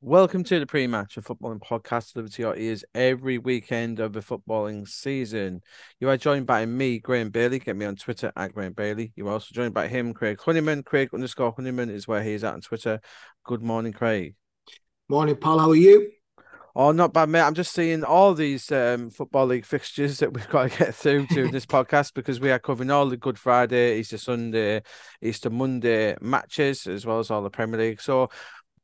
Welcome to the pre-match of footballing podcast delivered to your ears every weekend of the footballing season. You are joined by me, Graeme Bailey. Get me on Twitter at Graeme Bailey. You are also joined by him, Craig Honeyman. Craig underscore Honeyman is where he is at on Twitter. Good morning, Craig. Morning, Paul. How are you? Oh, not bad, mate. I'm just seeing all these um, football league fixtures that we've got to get through to this podcast because we are covering all the Good Friday, Easter Sunday, Easter Monday matches, as well as all the Premier League. So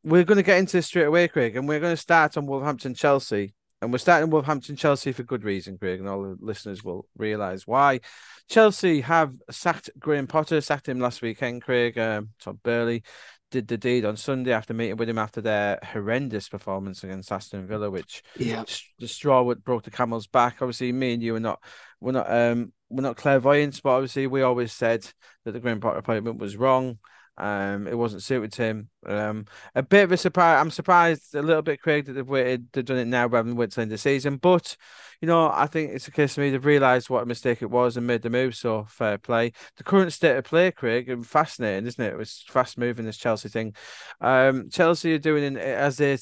we're going to get into this straight away, Craig, and we're going to start on Wolverhampton Chelsea. And we're starting Wolverhampton Chelsea for good reason, Craig, and all the listeners will realise why. Chelsea have sacked Graham Potter, sacked him last weekend, Craig. Um, Todd Boehly did the deed on Sunday after meeting with him after their horrendous performance against Aston Villa, which yeah. the straw would broke the camel's back. Obviously, me and you are not we're not um we're not clairvoyants, but obviously we always said that the Graham Potter appointment was wrong. Um, it wasn't suited to him. Um, a bit of a surprise. I'm surprised a little bit, Craig, that they've waited, they've done it now rather than wait till the end of season. But you know, I think it's a case of me they've realised what a mistake it was and made the move. So fair play. The current state of play, Craig, fascinating, isn't it? It was fast moving this Chelsea thing. Um, Chelsea are doing, as their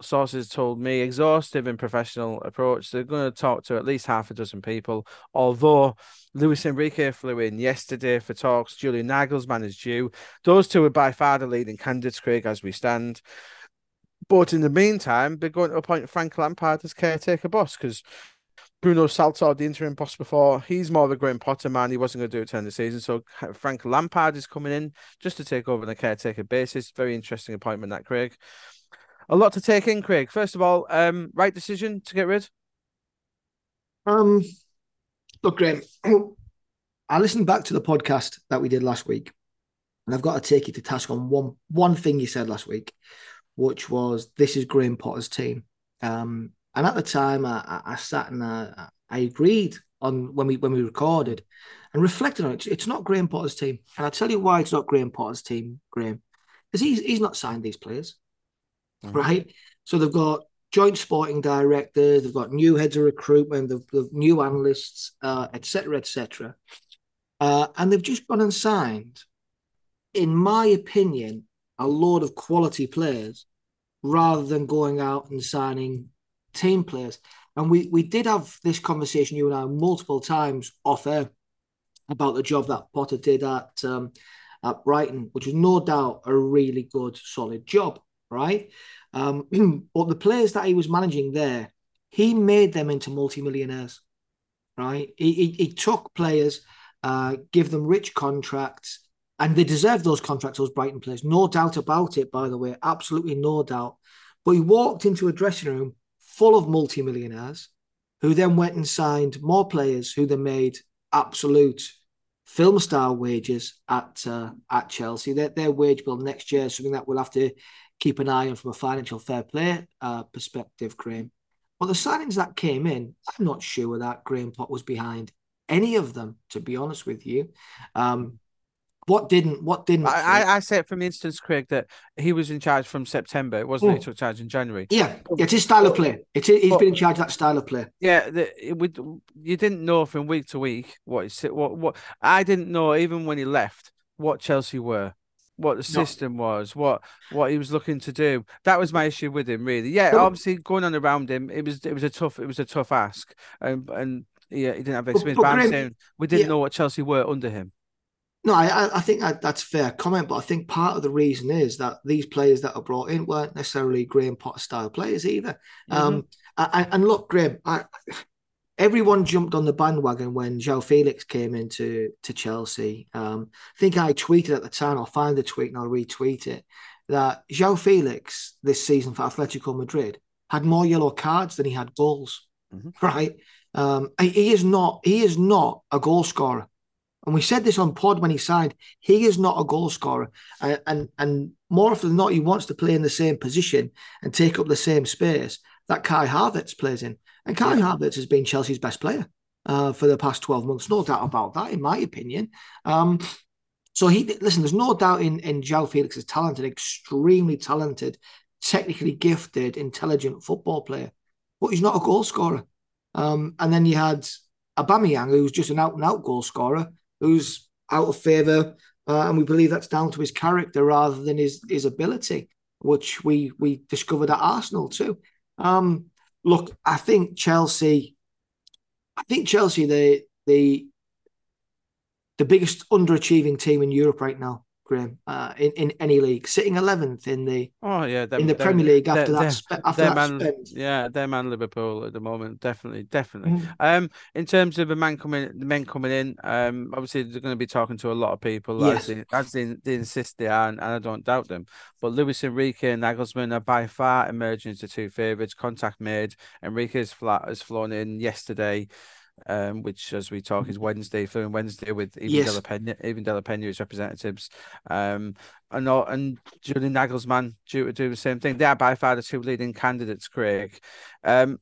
sources told me, exhaustive and professional approach. They're going to talk to at least half a dozen people, although. Luis Enrique flew in yesterday for talks. Julian Nagelsmann is due. Those two are by far the leading candidates, Craig, as we stand. But in the meantime, they're going to appoint Frank Lampard as caretaker boss because Bruno Saltor, the interim boss before, he's more of a Graham Potter man. He wasn't going to do it to the season. So Frank Lampard is coming in just to take over on a caretaker basis. Very interesting appointment, that Craig. A lot to take in, Craig. First of all, um, right decision to get rid? Um, Look, Graeme, I listened back to the podcast that we did last week, and I've got to take you to task on one one thing you said last week, which was this is Graham Potter's team. Um, and at the time, I, I sat and I, I agreed on when we when we recorded and reflected on it. It's, not Graham Potter's team, and I tell you why it's not Graham Potter's team, Graeme, because he's he's not signed these players, mm-hmm. right? So they've got joint sporting directors, they've got new heads of recruitment, they've, they've new analysts, etc., uh, etc. Et uh, and they've just gone and signed, in my opinion, a load of quality players rather than going out and signing team players. And we, we did have this conversation, you and I, multiple times off air about the job that Potter did at um, at Brighton, which was no doubt a really good, solid job, right? Um, but the players that he was managing there, he made them into multimillionaires, right? He, he, he took players, uh, give them rich contracts, and they deserve those contracts, those Brighton players. No doubt about it, by the way, absolutely no doubt. But he walked into a dressing room full of multimillionaires who then went and signed more players who then made absolute film style wages at uh, at Chelsea. Their, their wage bill next year is something that we'll have to keep an eye on from a financial fair play uh, perspective, Graeme. But the signings that came in, I'm not sure that Graham Pot was behind any of them, to be honest with you. Um, what didn't? What didn't? I, I said from instance, Craig, that he was in charge from September. It wasn't. Oh. He took charge in January. Yeah, it's his style of play. It's he's but, been in charge of that style of play. Yeah, the, it would. You didn't know from week to week what what what. I didn't know even when he left what Chelsea were what the system was, what what he was looking to do. That was my issue with him, really. Yeah, obviously going on around him, it was it was a tough it was a tough ask, and and yeah, he didn't have experience. But, but, but I'm saying we didn't yeah. know what Chelsea were under him. No, I, I think that, that's fair comment, but I think part of the reason is that these players that are brought in weren't necessarily Graham Potter style players either. Mm-hmm. Um, and, and look, Graeme, I, everyone jumped on the bandwagon when João Felix came into to Chelsea. Um, I think I tweeted at the time. I'll find the tweet and I'll retweet it. That João Felix this season for Atletico Madrid had more yellow cards than he had goals. Mm-hmm. Right? Um, he is not. He is not a goal scorer. And we said this on pod when he signed. He is not a goal scorer, and, and and more often than not, he wants to play in the same position and take up the same space that Kai Havertz plays in. And Kai yeah. Havertz has been Chelsea's best player uh, for the past 12 months. No doubt about that, in my opinion. Um, so he listen, there's no doubt in, in João Felix's talent, an extremely talented, technically gifted, intelligent football player, but he's not a goal scorer. Um, and then you had Aubameyang, who's just an out and out goal scorer, who's out of favour, uh, and we believe that's down to his character rather than his his ability. which we we discovered at Arsenal too. Um, look, I think Chelsea, I think Chelsea, the the the biggest underachieving team in Europe right now. Graeme, uh, in, in any league, sitting eleventh in the oh yeah in the Premier League after that spe- after that man, spend. Yeah, their man Liverpool at the moment, definitely, definitely. Mm. Um, in terms of the man coming, the men coming in, um, obviously they're going to be talking to a lot of people yes. as, they, as they, they insist they are, and, and I don't doubt them. But Luis Enrique and Nagelsmann are by far emerging as the two favourites. Contact made. Enrique's flat has flown in yesterday um, which as we talk is Wednesday, following Wednesday with Ivan yes. Della Pena, Ivan Della Pena's representatives, um, and and Julian Nagelsmann due to do the same thing. They are by far the two leading candidates, Craig. Um,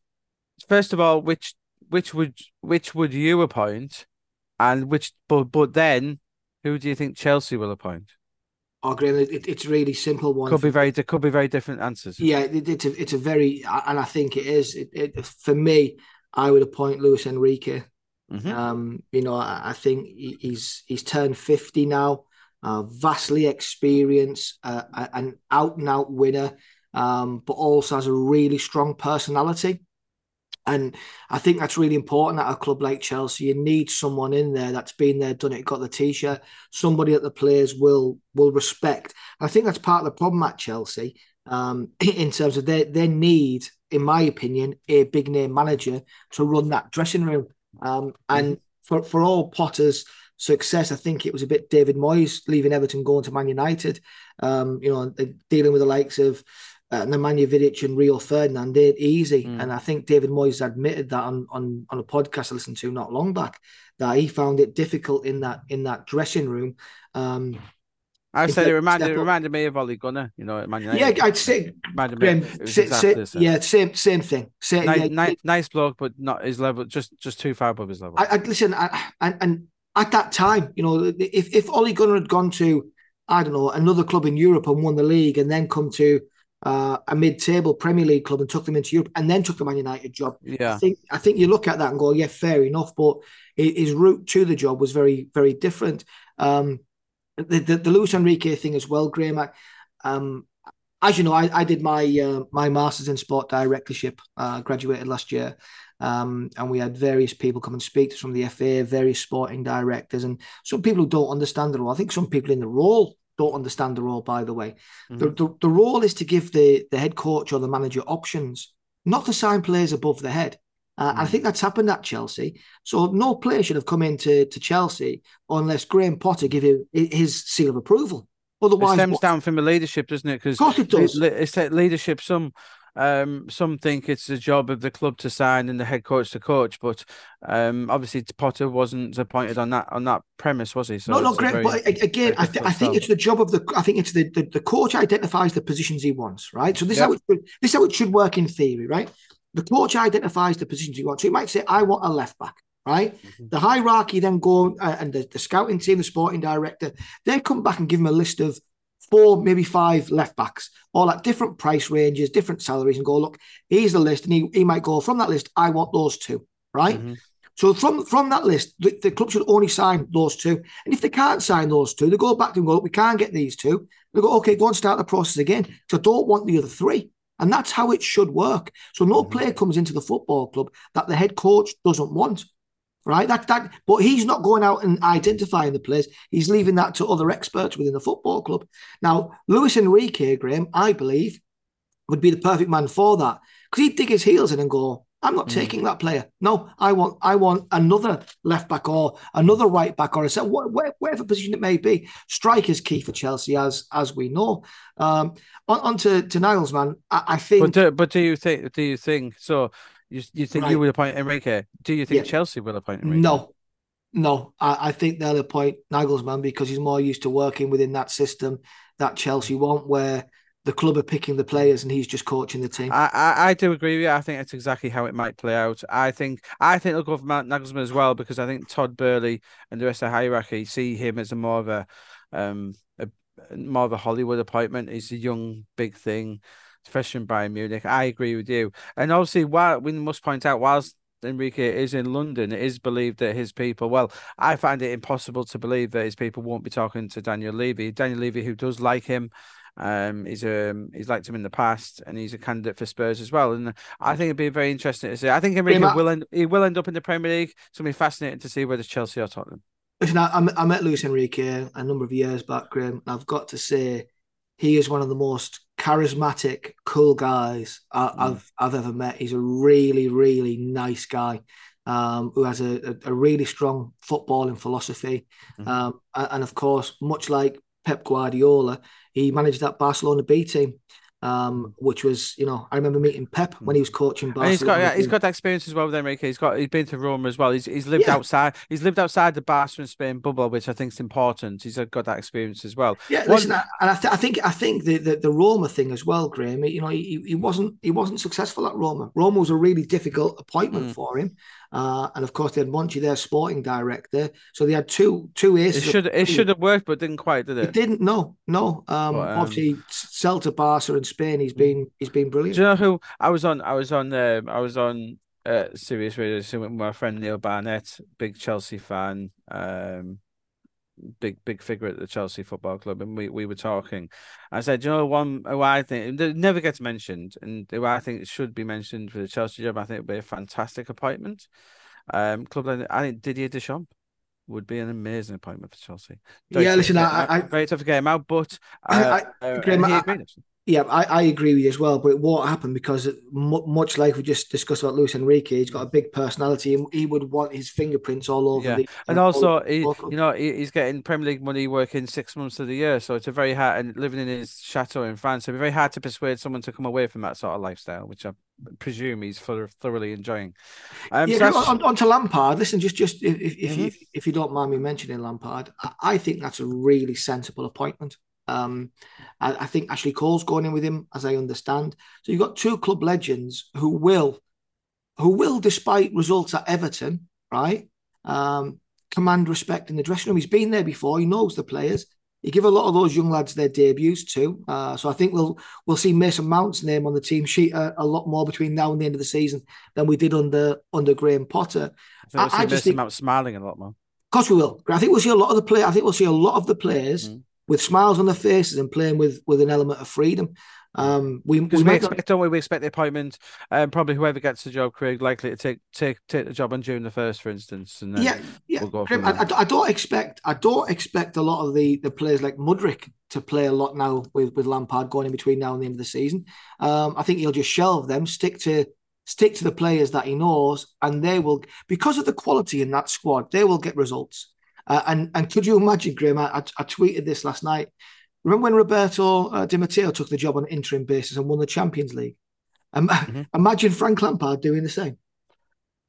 first of all, which which would which would you appoint, and which but but then who do you think Chelsea will appoint? Oh, Graeme, it, it's really simple one. Could be very, there could be very different answers. Yeah, it, it's a, it's a very, and I think it is. It, it, for me, I would appoint Luis Enrique. Mm-hmm. Um, you know, I, I, think he's he's turned fifty now, uh, vastly experienced, uh, an out and out winner, um, but also has a really strong personality. And I think that's really important at a club like Chelsea. You need someone in there that's been there, done it, got the t-shirt, somebody that the players will will respect. I think that's part of the problem at Chelsea um, in terms of their their need in my opinion, a big name manager to run that dressing room. Um, and for, for all Potter's success, I think it was a bit David Moyes leaving Everton, going to Man United. Um, you know, dealing with the likes of uh, Nemanja Vidic and Rio Ferdinand, they easy. Mm. And I think David Moyes admitted that on, on on a podcast I listened to not long back that he found it difficult in that in that dressing room. Um, I said it reminded it reminded me of Ole Gunnar, you know, Man United. Yeah, I'd say, Graeme, say, exactly say yeah, same same thing. Same, nice, yeah, nice, nice bloke, but not his level, just just too far above his level. I, I listen, I, and and at that time, you know, if if Ole Gunnar had gone to, I don't know, another club in Europe and won the league, and then come to uh, a mid-table Premier League club and took them into Europe, and then took the Man United job, yeah, I think I think you look at that and go, yeah, fair enough, but his route to the job was very very different. Um, the, the, the Luis Enrique thing as well, Graeme. I, um, as you know, I, I did my uh, my masters in sport directorship. Uh, graduated last year, um, and we had various people come and speak to us from the FA, various sporting directors, and some people who don't understand the role. I think some people in the role don't understand the role. By the way, mm-hmm. the, the the role is to give the the head coach or the manager options, not to sign players above the head. Uh, mm. I think that's happened at Chelsea. So no player should have come into to Chelsea unless Graham Potter give him his seal of approval. Otherwise, it stems what? down from the leadership, doesn't it? Because it does. It's leadership. Some um, some think it's the job of the club to sign and the head coach to coach, but um, obviously Potter wasn't appointed on that on that premise, was he? So no, no, great. Very, but again, I, th- I think it's the job of the. I think it's the, the, the coach identifies the positions he wants, right? So this is how it, this is how it should work in theory, right? The coach identifies the positions he wants. So he might say, I want a left back, right? Mm-hmm. The hierarchy then go uh, and the, the scouting team, the sporting director, they come back and give him a list of four, maybe five left backs, all at different price ranges, different salaries, and go, look, here's the list. And he, he might go, from that list, I want those two, right? Mm-hmm. So from from that list, the, the, club should only sign those two. And if they can't sign those two, they go back to and go, we can't get these two. They go, okay, go and start the process again. So I don't want the other three. And that's how it should work. So no mm-hmm. player comes into the football club that the head coach doesn't want. Right. That that but he's not going out and identifying the players. He's leaving that to other experts within the football club. Now, Luis Enrique, Graeme, I believe, would be the perfect man for that. Because he'd dig his heels in and go, I'm not mm. taking that player. No, I want I want another left back or another right back or a set, whatever position it may be. Strike is key for Chelsea, as as we know. Um, on, on to, to Nagelsmann, I, I think. But do, but do you think? Do you think so? You you think right. you will appoint Enrique? Do you think yeah. Chelsea will appoint Enrique? No, no. I, I think they'll appoint Nagelsmann because he's more used to working within that system that Chelsea want, where the club are picking the players and he's just coaching the team. I, I, I do agree with you. I think that's exactly how it might play out. I think I think they'll go for Matt Nagelsmann as well because I think Todd Boehly and the rest of the hierarchy see him as a more of a um a, more of a Hollywood appointment. He's a young big thing, fresh from Bayern Munich. I agree with you. And obviously, while we must point out, whilst Enrique is in London, it is believed that his people, well, I find it impossible to believe that his people won't be talking to Daniel Levy. Daniel Levy, who does like him, Um, he's um he's liked him in the past, and he's a candidate for Spurs as well. And I think it'd be very interesting to see. I think Enrique will end he will end up in the Premier League. It's gonna be fascinating to see whether Chelsea or Tottenham. Listen, I, I met Luis Enrique a number of years back, Graeme. I've got to say, he is one of the most charismatic, cool guys I, mm. I've ever met. He's a really, really nice guy um, who has a, a, really strong footballing philosophy. Mm-hmm. Um, and of course, much like Pep Guardiola, he managed that Barcelona B team um, which was, you know, I remember meeting Pep when he was coaching Barcelona. And he's got, yeah, he's got that experience as well with Enrique. He's got, he's been to Roma as well. He's, he's lived yeah. outside, he's lived outside the Barcelona Spain bubble, which I think is important. He's got that experience as well. Yeah, listen, and I, th- I, think, I think the, the, the Roma thing as well, Graeme. You know, he, he wasn't, he wasn't successful at Roma. Roma was a really difficult appointment mm. for him. Uh, and of course, they had Monchi, their sporting director. So they had two two aces. It should it should have worked, but didn't quite, did it? It didn't. No, no. Um, but, um, obviously, Celta, Barca, and Spain. He's been he's been brilliant. Do you know who I was on? I was on. Um, I was on uh, Sirius Radio with my friend Neil Barnett, big Chelsea fan. Um, big big figure at the Chelsea Football Club, and we, we were talking. I said, you know, one who I think it never gets mentioned, and who I think should be mentioned for the Chelsea job. I think it would be a fantastic appointment. Um, club, I think Didier Deschamps would be an amazing appointment for Chelsea. Don't yeah, listen, I, I, great to forget him out, but uh, I, I, uh, Graeme, I, yeah, I, I agree with you as well. But what happened because much like we just discussed about Luis Enrique, he's got a big personality and he would want his fingerprints all over. Yeah, the, and also he, you know he's getting Premier League money working six months of the year, so it's a very hard and living in his chateau in France. So it'd be very hard to persuade someone to come away from that sort of lifestyle, which I presume he's thoroughly enjoying. Um, yeah, so on, on, to Lampard. Listen, just just if if, mm-hmm. you, if you don't mind me mentioning Lampard, I, I think that's a really sensible appointment. Um, I, I, think Ashley Cole's going in with him, as I understand. So you've got two club legends who will, who will, despite results at Everton, right, um, command respect in the dressing room. He's been there before. He knows the players. He give a lot of those young lads their debuts too. Uh, so I think we'll we'll see Mason Mount's name on the team sheet a, a, lot more between now and the end of the season than we did under under Graham Potter. I, think we'll I, I just think Mount smiling a lot more. Of course we will. I think we'll see a lot of the play. I think we'll see a lot of the players. Mm with smiles on their faces and playing with with an element of freedom. Um, we, we, we expect, don't we? We expect the appointment, um, probably whoever gets the job, Craig, likely to take take take the job on June the first, for instance. And yeah, yeah. We'll I, I, I, don't expect I don't expect a lot of the the players like Mudryk to play a lot now with with Lampard going in between now and the end of the season. Um, I think he'll just shelve them, stick to stick to the players that he knows, and they will because of the quality in that squad, they will get results. Uh, and and could you imagine, Graeme? I, I, tweeted this last night. Remember when Roberto uh, Di Matteo took the job on an interim basis and won the Champions League? Um, mm-hmm. Imagine Frank Lampard doing the same.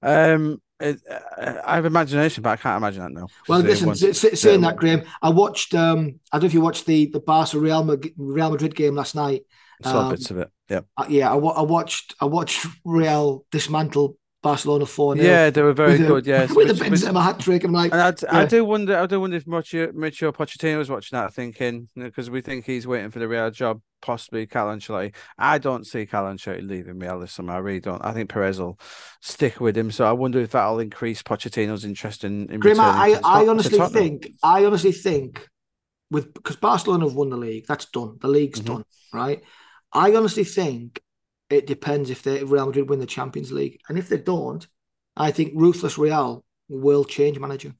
Um, it, uh, I have imagination, but I can't imagine that now. Well, listen, once, saying that, Graeme, I watched. Um, I don't know if you watched the the Barca Real Madrid, Real Madrid game last night. Saw um, bits of it. Yeah, uh, yeah. I, I watched. I watched Real dismantle Barcelona four. Yeah, they were very with good. Yes, with which, the Benzema hat trick. I'm like, I, yeah. I, do wonder. I do wonder if Mauricio, Mauricio Pochettino was watching that, thinking because we think he's waiting for the Real job, possibly Cal Ancelotti. I don't see Cal Ancelotti leaving Real this summer. I really don't. I think Perez will stick with him. So I wonder if that'll increase Pochettino's interest in. in Grim, I, I honestly think. I honestly think with because Barcelona have won the league. That's done. The league's mm-hmm. done. Right. I honestly think it depends if they Real Madrid win the Champions League, and if they don't, I think ruthless Real will change manager.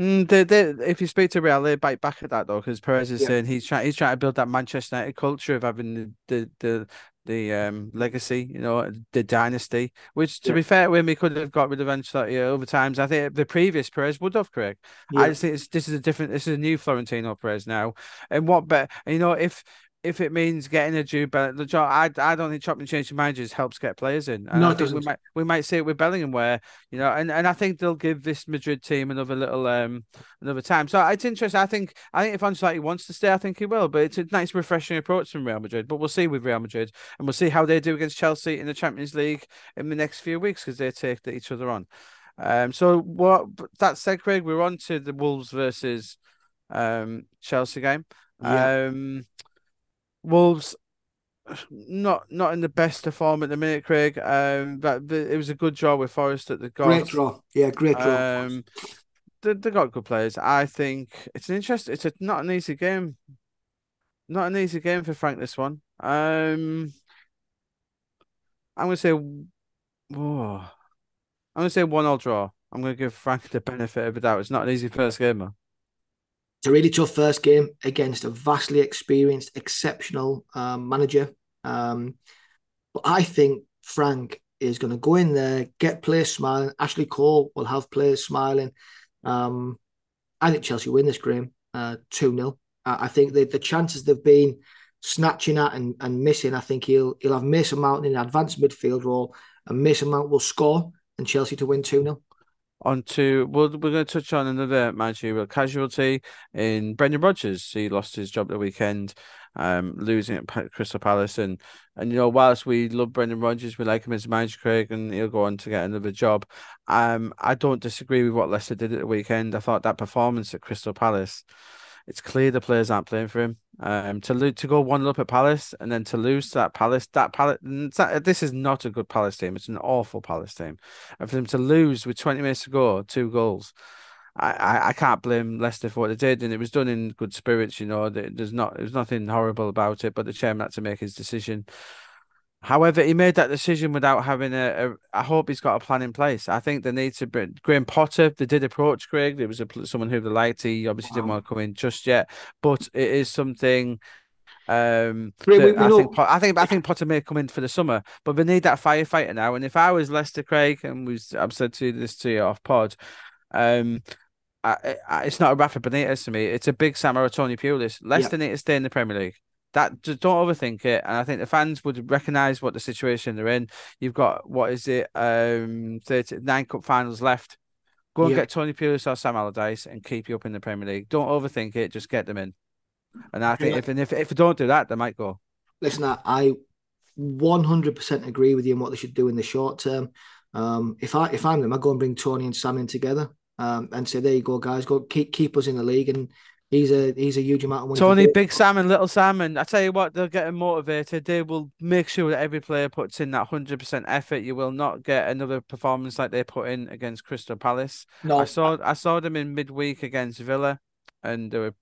Mm, they, they, if you speak to Real, they bite back at that though, because Perez is yeah. saying he's trying he's trying to build that Manchester United culture of having the the the, the um legacy, you know, the dynasty. Which, to yeah. be fair, when we could have got rid of Ancelotti over times, I think the previous Perez would have. Correct. I just think this is a different. This is a new Florentino Perez now, and what better? You know, if if it means getting a Jude Bellingham, I I don't think chopping and changing managers helps get players in. And no, I think we might we might see it with Bellingham where you know, and, and I think they'll give this Madrid team another little um another time. So it's interesting. I think I think if Ancelotti wants to stay, I think he will. But it's a nice refreshing approach from Real Madrid. But we'll see with Real Madrid, and we'll see how they do against Chelsea in the Champions League in the next few weeks because they take each other on. Um, so what that said, Craig, we're on to the Wolves versus um Chelsea game. Yeah. Um Wolves not not in the best of form at the minute, Craig. Um, but it was a good draw with Forest at the got. Great draw, yeah, great draw. Um, they, they got good players. I think it's an interest. It's a, not an easy game. Not an easy game for Frank. This one. Um, I'm gonna say, I'm gonna say one all draw. I'm gonna give Frank the benefit of the doubt. It's not an easy first game. Man. A really tough first game against a vastly experienced, exceptional um, manager. Um, but I think Frank is going to go in there, get players smiling. Ashley Cole will have players smiling. Um, I think Chelsea win this game uh, 2 0. I think the, the chances they've been snatching at and, and missing, I think he'll he'll have Mason Mount in an advanced midfield role, and Mason Mount will score and Chelsea to win 2 0 on to well, we're going to touch on another managerial casualty in Brendan Rodgers. He lost his job the weekend, um, losing at Crystal Palace, and and you know whilst we love Brendan Rodgers, we like him as a manager, Craig, and he'll go on to get another job. Um, I don't disagree with what Leicester did at the weekend. I thought that performance at Crystal Palace it's clear the players aren't playing for him. Um, to lo- to go one up at Palace and then to lose to that Palace, that Palace, that, this is not a good Palace team. It's an awful Palace team, and for them to lose with twenty minutes to go, two goals. I, I, I can't blame Leicester for what they did, and it was done in good spirits. You know, there's not there's nothing horrible about it, but the chairman had to make his decision. However, he made that decision without having a, a. I hope he's got a plan in place. I think they need to bring Graham Potter. They did approach Greg. There was a, someone who they liked. He obviously wow. didn't want to come in just yet, but it is something. Um, we, we, I think I think I think Potter may come in for the summer, but we need that firefighter now. And if I was Leicester Craig, and was I've said to this to you off pod, um, I, I, it's not a Rafa Benitez to me. It's a big Sam or Tony Pulis. Leicester yeah. need to stay in the Premier League that just don't overthink it. And I think the fans would recognize what the situation they're in. You've got what is it, um, 30, nine cup finals left. Go and yeah. get Tony Pulis or Sam Allardyce and keep you up in the Premier League. Don't overthink it. Just get them in. And I think yeah. if and if if they don't do that, they might go. Listen, I 100% agree with you on what they should do in the short term. Um, if I if I'm them, I go and bring Tony and Sam in together um, and say, "There you go, guys. Go keep keep us in the league and He's a he's a huge amount of money. Tony, Big Sam, and Little Sam, and I tell you what, they're getting motivated. They will make sure that every player puts in that hundred percent effort. You will not get another performance like they put in against Crystal Palace. No, I saw I saw them in midweek against Villa, and they were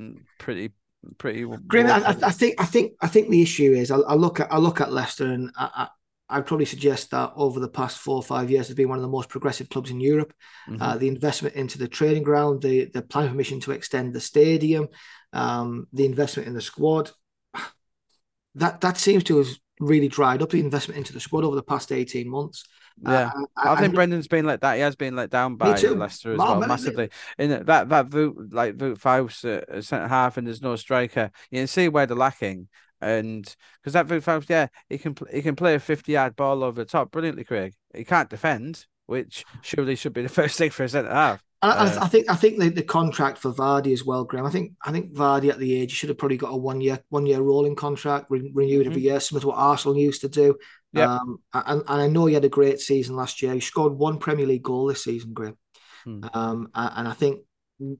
mm, pretty pretty. Graeme, I, I, think I think I think the issue is I, I look at I look at Leicester and I, I'd probably suggest that over the past four or five years, has been one of the most progressive clubs in Europe. Mm-hmm. Uh, the investment into the training ground, the the plan permission to extend the stadium, um, the investment in the squad, that that seems to have really dried up the investment into the squad over the past eighteen months. Yeah, uh, I, I, think Brendan's been let that. He has been let down by Leicester as well, massively. In that that Voot like Wout Faes uh, centre half, and there's no striker. You can see where they're lacking and because that yeah, he can he can play a fifty yard ball over the top brilliantly, Craig. He can't defend, which surely should be the first thing for a centre half. Uh, I, I, think I think the, the contract for Vardy as well, Graeme. I think I think Vardy at the age he should have probably got a one year one year rolling contract re- renewed mm-hmm. every year, similar to what Arsenal used to do. Yeah. Um, and, and I know he had a great season last year. He scored one Premier League goal this season, Graeme. Hmm. Um, and I think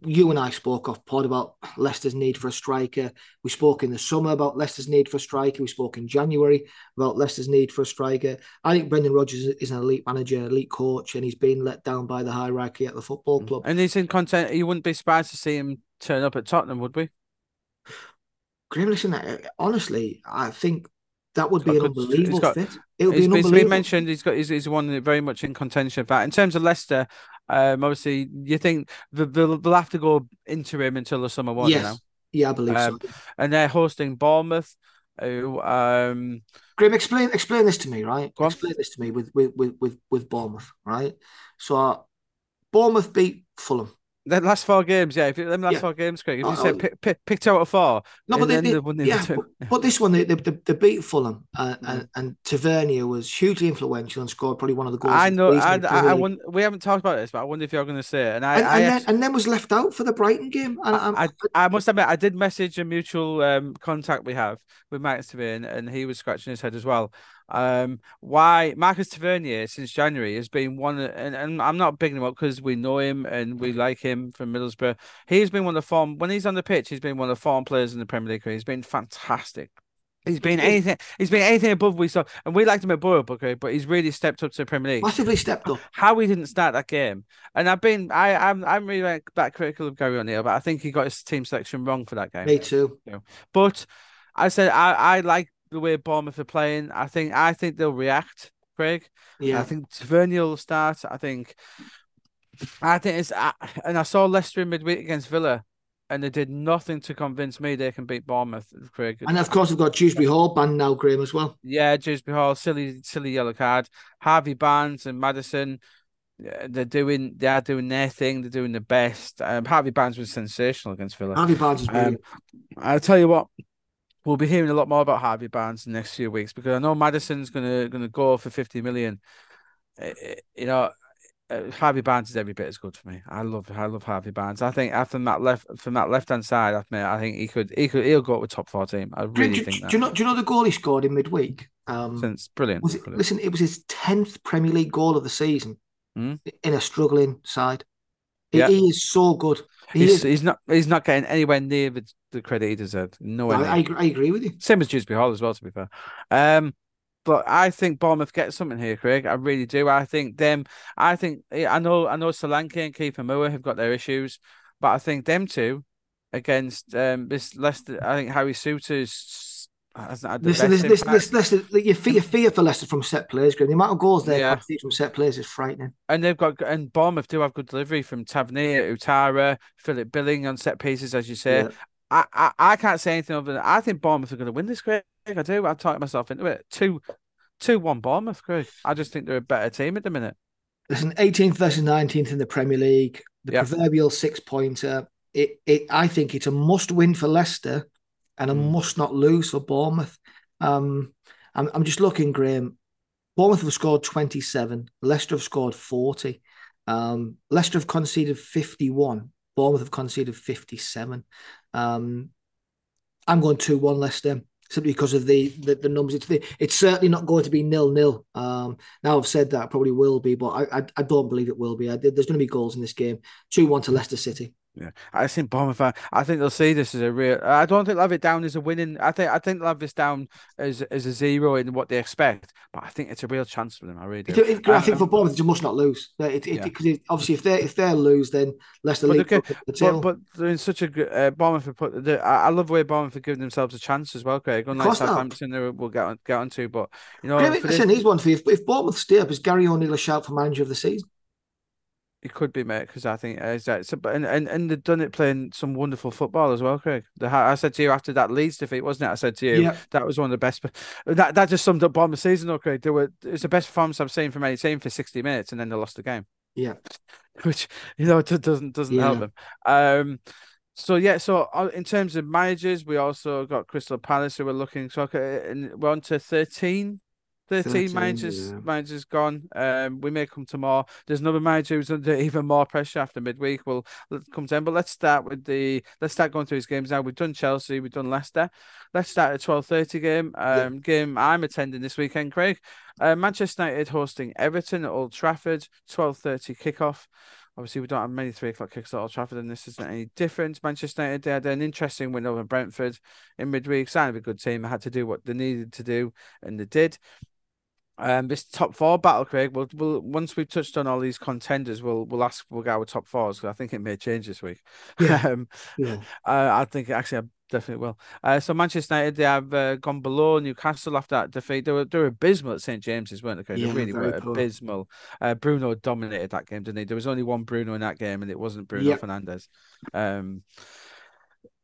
you and I spoke off pod about Leicester's need for a striker. We spoke in the summer about Leicester's need for a striker. We spoke in January about Leicester's need for a striker. I think Brendan Rodgers is an elite manager, elite coach, and he's been let down by the hierarchy at the football mm. club. And he's in content. You wouldn't be surprised to see him turn up at Tottenham, would we? Graeme, listen, honestly, I think that would be an unbelievable got, fit. It would be an unbelievable. mentioned he's got he's, he's one very much in contention for that. In terms of Leicester, um, obviously, you think they'll, they'll have to go interim until the summer, yes. Yeah, I believe um, so. And they're hosting Bournemouth. Who, um, Graeme, explain explain this to me, right? Explain this to me with with with with Bournemouth, right? So, Bournemouth beat Fulham. The last four games, yeah. If you, them last yeah. four games, Craig, if you oh, say oh. pick, pick, pick two out of four, no, but they, they, they yeah, but, but, this one, they, they, they beat Fulham, uh, mm. and, and Tavernier was hugely influential and scored probably one of the goals. I know, I, I, I wonder, we haven't talked about this, but I wonder if you're going to say it. And I, and, I, and, then, and, then, was left out for the Brighton game. And I, I, must admit, I did message a mutual um, contact we have with Max Tavernier, and he was scratching his head as well. Um, why Marcus Tavernier since January has been one, and, and I'm not bigging him up because we know him and we like him from Middlesbrough. He's been one of the form when he's on the pitch. He's been one of the form players in the Premier League. He's been fantastic, He's been anything. He's been anything above we saw, and we liked him at Borough, okay, but he's really stepped up to the Premier League. Massively stepped up. How he didn't start that game, and I've been, I, I'm, I'm really like, that critical of Gary O'Neill, but I think he got his team selection wrong for that game. Me too. But I said I, I like the way Bournemouth are playing. I think, I think they'll react, Craig. Yeah. I think Tavernier will start. I think, I think it's, and I saw Leicester in midweek against Villa and they did nothing to convince me they can beat Bournemouth, Craig. And of course, we've got Dewsbury Hall banned now, Graeme, as well. Yeah, Dewsbury Hall, silly, silly yellow card. Harvey Barnes and Maddison, they're doing, they are doing their thing. They're doing the best. Um, Harvey Barnes was sensational against Villa. Harvey Barnes is brilliant. Um, I'll tell you what. We'll be hearing a lot more about Harvey Barnes in the next few weeks because I know Maddison's gonna gonna go for fifty million. You know, uh, Harvey Barnes is every bit as good for me. I love I love Harvey Barnes. I think after that left from that left hand side, I mean, I think he could he could he'll go up with top four team. I really do, think. Do, that. do you know? Do you know the goal he scored in midweek? Um, Since brilliant. Was it, brilliant. Listen, it was his tenth Premier League goal of the season mm. in a struggling side. He, yeah. he is so good. He he's, is. he's not he's not getting anywhere near the, the credit he deserved. No, I, I, I, agree with you. Same as Dewsbury Hall as well. To be fair, um, but I think Bournemouth get something here, Craig. I really do. I think them. I think I know. I know Solanke and Kiefer Moore have got their issues, but I think them two against um this Leicester. I think Harry Souttar's. Listen, this, this, this, Leicester, you fear, you fear for Leicester from set plays, Graeme. The amount of goals they yeah. from set plays is frightening. And they've got and Bournemouth do have good delivery from Tavernier, Ouattara, Philip Billing on set pieces, as you say. Yeah. I, I, I can't say anything other than I think Bournemouth are going to win this, Craig. I do. I've talked myself into it. Two, two, one Bournemouth, Craig. I just think they're a better team at the minute. Listen, 18th versus 19th in the Premier League, the yep. proverbial six pointer. It, it, I think it's a must win for Leicester and a mm. must not lose for Bournemouth. Um, I'm, I'm just looking, Graeme. Bournemouth have scored 27. Leicester have scored 40. Um, Leicester have conceded 51. Bournemouth have conceded 57. Um, I'm going 2 1 Leicester simply because of the, the, the numbers. It's the, it's certainly not going to be nil nil. Um, now I've said that, probably will be, but I, I, I don't believe it will be. I, there's going to be goals in this game. 2 1 to Leicester City. Yeah, I think Bournemouth. I think they'll see this as a real. I don't think they'll have it down as a winning. I think I think they'll have this down as as a zero in what they expect. But I think it's a real chance for them. I really do. It, it, I think for Bournemouth, they must not lose. It, it, yeah. obviously, if they if they lose, then Leicester but okay, the but, but, they're in such a good. Uh, Bournemouth have put. I, love the way Bournemouth have given themselves a chance as well, Craig. Unlike Southampton, they we'll get on, get onto. But you know, listen, this, he's one for you. If, if Bournemouth stay up, is Gary O'Neill a shout for manager of the season? It could be, mate, because I think uh, that. So, and, and and they've done it playing some wonderful football as well, Craig. The, I said to you after that Leeds defeat, wasn't it? I said to you yeah. that was one of the best. That that just summed up the season, though, Craig. They were it was the best performance I've seen from any team for sixty minutes, and then they lost the game. Yeah, which you know doesn't doesn't yeah. help them. Um, so yeah, so uh, in terms of managers, we also got Crystal Palace who were looking. So and we're on to thirteen 13, 13 managers yeah. managers gone. Um, we may come to more. There's another manager who's under even more pressure after midweek. We'll, come to him. But let's start with the let's start going through his games now. We've done Chelsea, we've done Leicester. Let's start at twelve thirty game. Um, yeah. game I'm attending this weekend, Craig. Uh, Manchester United hosting Everton at Old Trafford. Twelve thirty kickoff. Obviously, we don't have many three o'clock kicks at Old Trafford, and this isn't any different. Manchester United they had an interesting win over Brentford in midweek. Signed a good team. They had to do what they needed to do, and they did um, this top four battle, Craig. We'll, we'll once we've touched on all these contenders, we'll we'll ask we'll go with top fours because I think it may change this week. Yeah, um, yeah. Uh, I think actually I definitely will. Uh, so Manchester United they have uh, gone below Newcastle after that defeat. They were they were abysmal at St James's, weren't they? Craig? Yeah, they really were poor. abysmal. Uh, Bruno dominated that game, didn't he? There was only one Bruno in that game, and it wasn't Bruno yep. Fernandes. Um,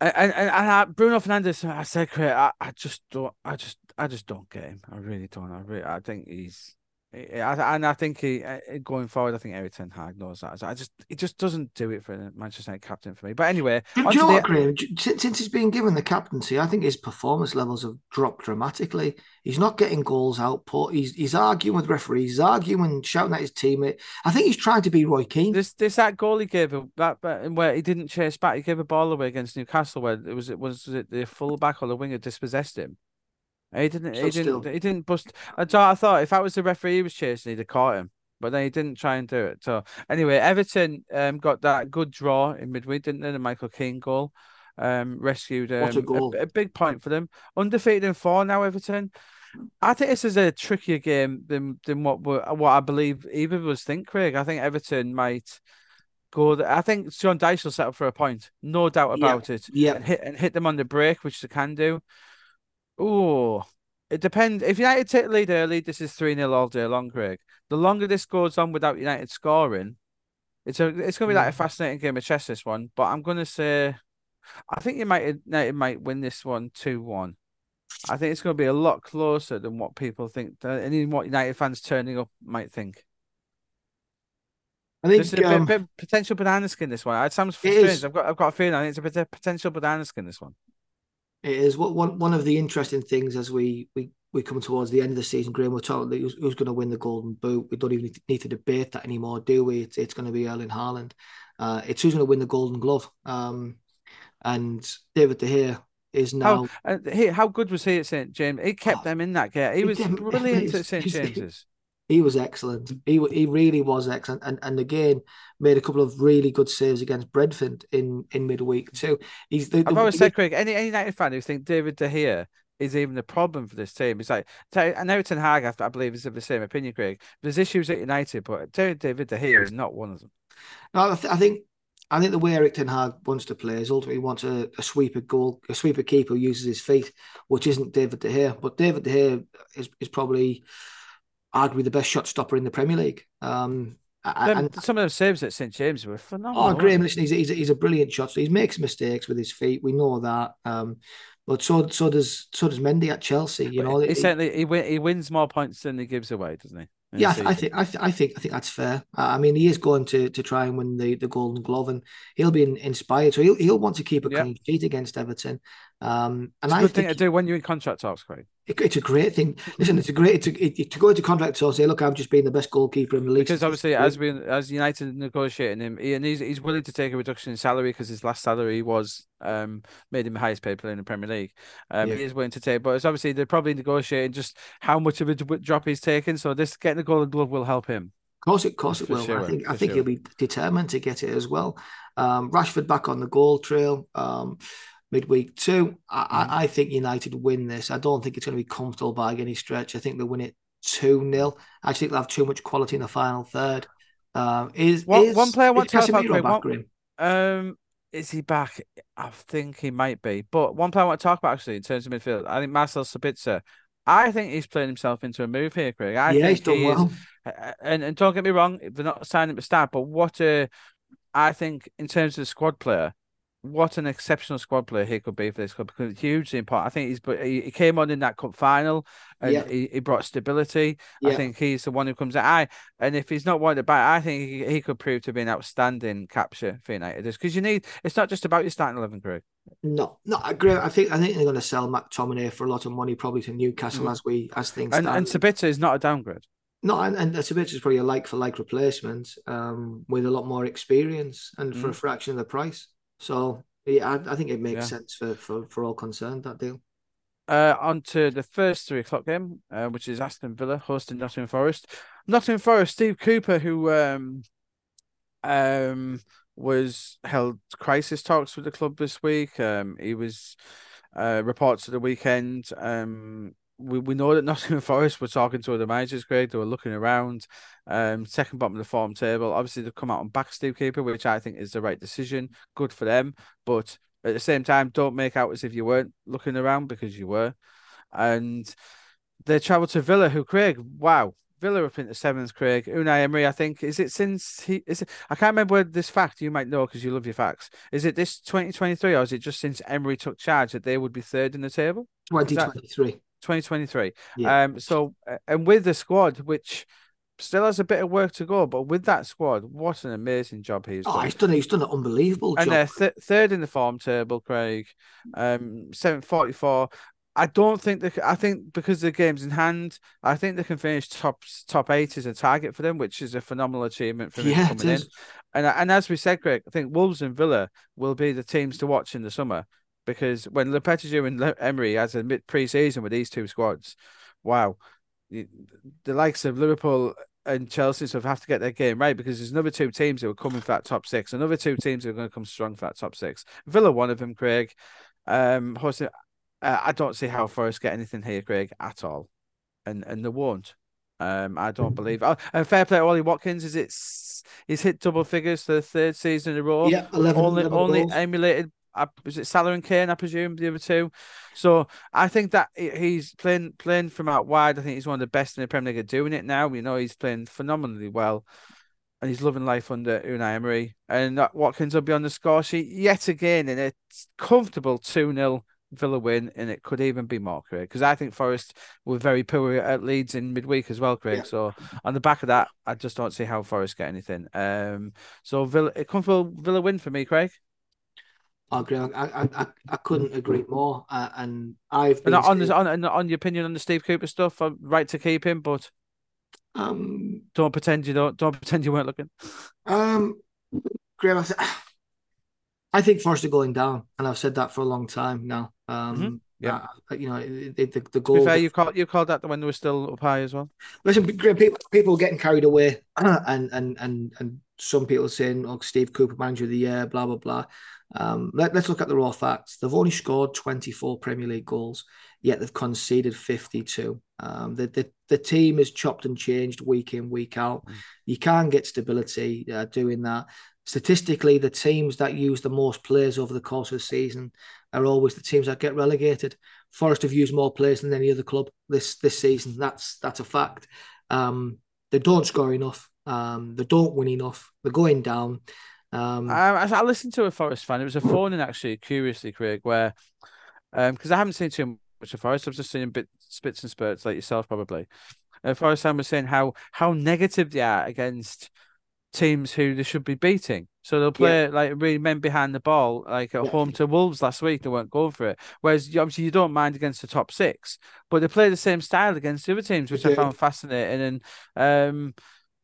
and, and, and I, Bruno Fernandes, I said, I, I just don't, I just, I just don't get him. I really don't. I really, I think he's, and I think he uh, going forward, I think Erik Ten Hag knows that. I just he just doesn't do it for the Manchester United captain for me. But anyway, do, do you what, Graeme? Since he's been given the captaincy, I think his performance levels have dropped dramatically. He's not getting goals output. He's he's arguing with referees. He's arguing, shouting at his teammate. I think he's trying to be Roy Keane. This this that goal he gave him that where he didn't chase back. He gave a ball away against Newcastle where it was it was it the fullback or the winger dispossessed him. He didn't. he didn't. He didn't bust. I thought, I thought if that was the referee he was chasing, he'd have caught him. But then he didn't try and do it. So anyway, Everton um got that good draw in midweek, didn't they? The Michael Keane goal. Um, rescued um, a goal. a, a big point for them. Undefeated in four now, Everton. I think this is a trickier game than than what what I believe either of us think, Craig. I think Everton might go. th- I think Sean Dyche will settle for a point, no doubt Yeah, about it, yeah. and hit and hit them on the break, which they can do. Oh, it depends. If United take the lead early, this is three 0 all day long, Craig. The longer this goes on without United scoring, it's a it's gonna be like a fascinating game of chess. This one, but I'm gonna say, I think United United might win this one two one. I think it's going to be a lot closer than what people think, and even what United fans turning up might think. I This think is a bit, um, bit potential banana skin. This one. It sounds strange. is. I've got I've got a feeling. I think it's a potential banana skin. This one. It is what one one of the interesting things as we we we come towards the end of the season. Graeme, we're talking who's, who's going to win the Golden Boot. We don't even need to debate that anymore, do we? It's it's going to be Erling Haaland. Uh, it's who's going to win the Golden Glove. Um, and David De Gea is now. How uh, he, how good was he at St James? He kept Oh, them in that game. He was brilliant at St James's. He was excellent. He he really was excellent, and and again made a couple of really good saves against Brentford in in midweek too. He's the, I've the- always said, Craig, any any United fan who think David De Gea is even a problem for this team, it's like I know Ten Hag, I I believe, is of the same opinion, Craig. There's issues at United, but David De Gea is not one of them. No, I, th- I think I think the way Erik Ten Hag wants to play is ultimately wants a, a sweeper goal, a sweeper keeper who uses his feet, which isn't David De Gea. But David De Gea is, is probably arguably the best shot stopper in the Premier League. Um, Them- and some of those saves at St James were phenomenal. oh, Graeme, listen, he's a, he's a, he's a brilliant shot. So he makes mistakes with his feet. We know that. Um, but so so does so does Mendy at Chelsea. You know, he He- certainly he win, he wins more points than he gives away, doesn't he? in Yeah, I, th- I think I, th- I think I think that's fair. Uh, I mean, he is going to to try and win the, the Golden Glove, and he'll be in, inspired. So he'll he'll want to keep a Yeah. clean sheet against Everton. Um, and It's a I good thing to do when you're in contract talks, Craig. it- it's a great thing. Listen, it's a great to it, to go into contract or say, look, I've just been the best goalkeeper in the league. Because obviously, as we as United negotiating him, he, and he's he's willing to take a reduction in salary because his last salary was um made him the highest paid player in the Premier League. Um, Yeah. he is willing to take, but it's obviously they're probably negotiating just how much of a drop he's taking. So this getting the Golden Glove will help him. Of course, it, of course, it will. I think I think sure. he'll be determined to get it as well. Um, Rashford back on the goal trail. Um, midweek two. I. I, I think United win this. I don't think it's going to be comfortable by any stretch. I think they'll win it two 0 I just think they'll have too much quality in the final third. Um, is One- is, one player I is want to talk about, Casemiro Craig, back, one- Graeme? Um, is he back? I think he might be. But one player I want to talk about actually in terms of midfield, I think Marcel Sabitzer. I think he's playing himself into a move here, Craig. I yeah, think he's done he well. Uh, and and don't get me wrong, they're not signing him to start, but what a, I think in terms of the squad player, what an exceptional squad player he could be for this club because hugely important. I think he's but he, came on in that cup final and Yeah. he, he brought stability. I think he's the one who comes out. I and if he's not wanted back, I think he, he could prove to be an outstanding capture for United. Because you need it's not just about your starting eleven, Craig. No, no, I agree. I think I think they're going to sell McTominay for a lot of money, probably to Newcastle Mhm. as we as things And stand. and Sabitzer is not a downgrade. No, and, and Sabitzer is probably a like for like replacement um, with a lot more experience and for a Mm. fraction of the price. So yeah, I, I think it makes Yeah. sense for, for for all concerned that deal. Uh, on to the first three o'clock game, uh, which is Aston Villa hosting Nottingham Forest. Nottingham Forest, Steve Cooper, who um, um, was held crisis talks with the club this week. Um, he was uh, reports of the weekend. Um, we, we know that Nottingham Forest were talking to other managers, Greg. They were looking around. Um, second bottom of the form table. Obviously, they've come out and back Steve Cooper, which I think is the right decision. Good for them, but at the same time, don't make out as if you weren't looking around because you were. And they travelled to Villa, who Craig, wow, Villa up into seventh, Craig. Unai Emery, I think, is it since he is it I can't remember this fact you might know because you love your facts. Is it this 2023 or is it just since Emery took charge that they would be third in the table? Twenty twenty three. 2023. Yeah. Um so uh, and with the squad, which still has a bit of work to go, but with that squad, what an amazing job he's Oh, done. he's done. He's done an unbelievable and job. they're th- third in the form table, Craig. Um, seven forty four. I don't think they. I think because the game's in hand, I think they can finish top top eight as a target for them, which is a phenomenal achievement for them Yeah, coming in. And and as we said, Craig, I think Wolves and Villa will be the teams to watch in the summer because when Lopetegui and Le- Emery has a mid pre-season with these two squads, wow, the likes of Liverpool and Chelsea sort of have to get their game right because there's another two teams who are coming for that top six, another two teams who are going to come strong for that top six. Villa, one of them, Craig. Um, uh, I don't see how Forest get anything here, Craig, at all, and and they won't. Um, I don't believe. Oh, and fair play Ollie Watkins. Is it? He's hit double figures for the third season in a row. Yeah, 11, only 11 only goals. emulated. Uh, was it Salah and Kane? I presume the other two. So I think that he's playing playing from out wide. I think he's one of the best in the Premier League at doing it now. You know, he's playing phenomenally well, and he's loving life under Unai Emery. And Watkins will be on the score sheet yet again in a comfortable two 0 Villa win, and it could even be more, Craig. Because I think Forest were very poor at Leeds in midweek as well, Craig. Yeah. So on the back of that, I just don't see how Forest get anything. Um, so Villa, it comfortable Villa win for me, Craig. I agree. I, I, I, couldn't agree more. Uh, and I've been on, the, on on your opinion on the Steve Cooper stuff. I'm right to keep him, but um, don't pretend you don't. Don't pretend you weren't looking. Um, Graham, I, th- I think Forest are going down, and I've said that for a long time now. Um, mm-hmm. Yeah, uh, you know the the, the goal. To be fair, you called you called that when they were still up high as well. Listen, people people getting carried away, and and and and some people saying, "Oh, Steve Cooper, manager of the year," blah blah blah. Um, let, us look at the raw facts. They've only scored 24 Premier League goals, yet they've conceded 52. Um, the, the, the team is chopped and changed week in, week out. Mm. You can't get stability uh, doing that. Statistically, the teams that use the most players over the course of the season are always the teams that get relegated. Forest have used more players than any other club this this season. That's that's a fact. Um, they don't score enough. Um, they don't win enough. They're going down. Um, I, I listened to a Forest fan. It was a phone in actually, curiously, Craig, where because um, I haven't seen too much of Forest. I've just seen bit spits and spurts like yourself, probably. Uh, Forest fan was saying how how negative they are against teams who they should be beating. So they'll play yeah. like really men behind the ball, like at yeah. home to Wolves last week. They weren't going for it. Whereas obviously you don't mind against the top six, but they play the same style against the other teams, which I found fascinating. And um,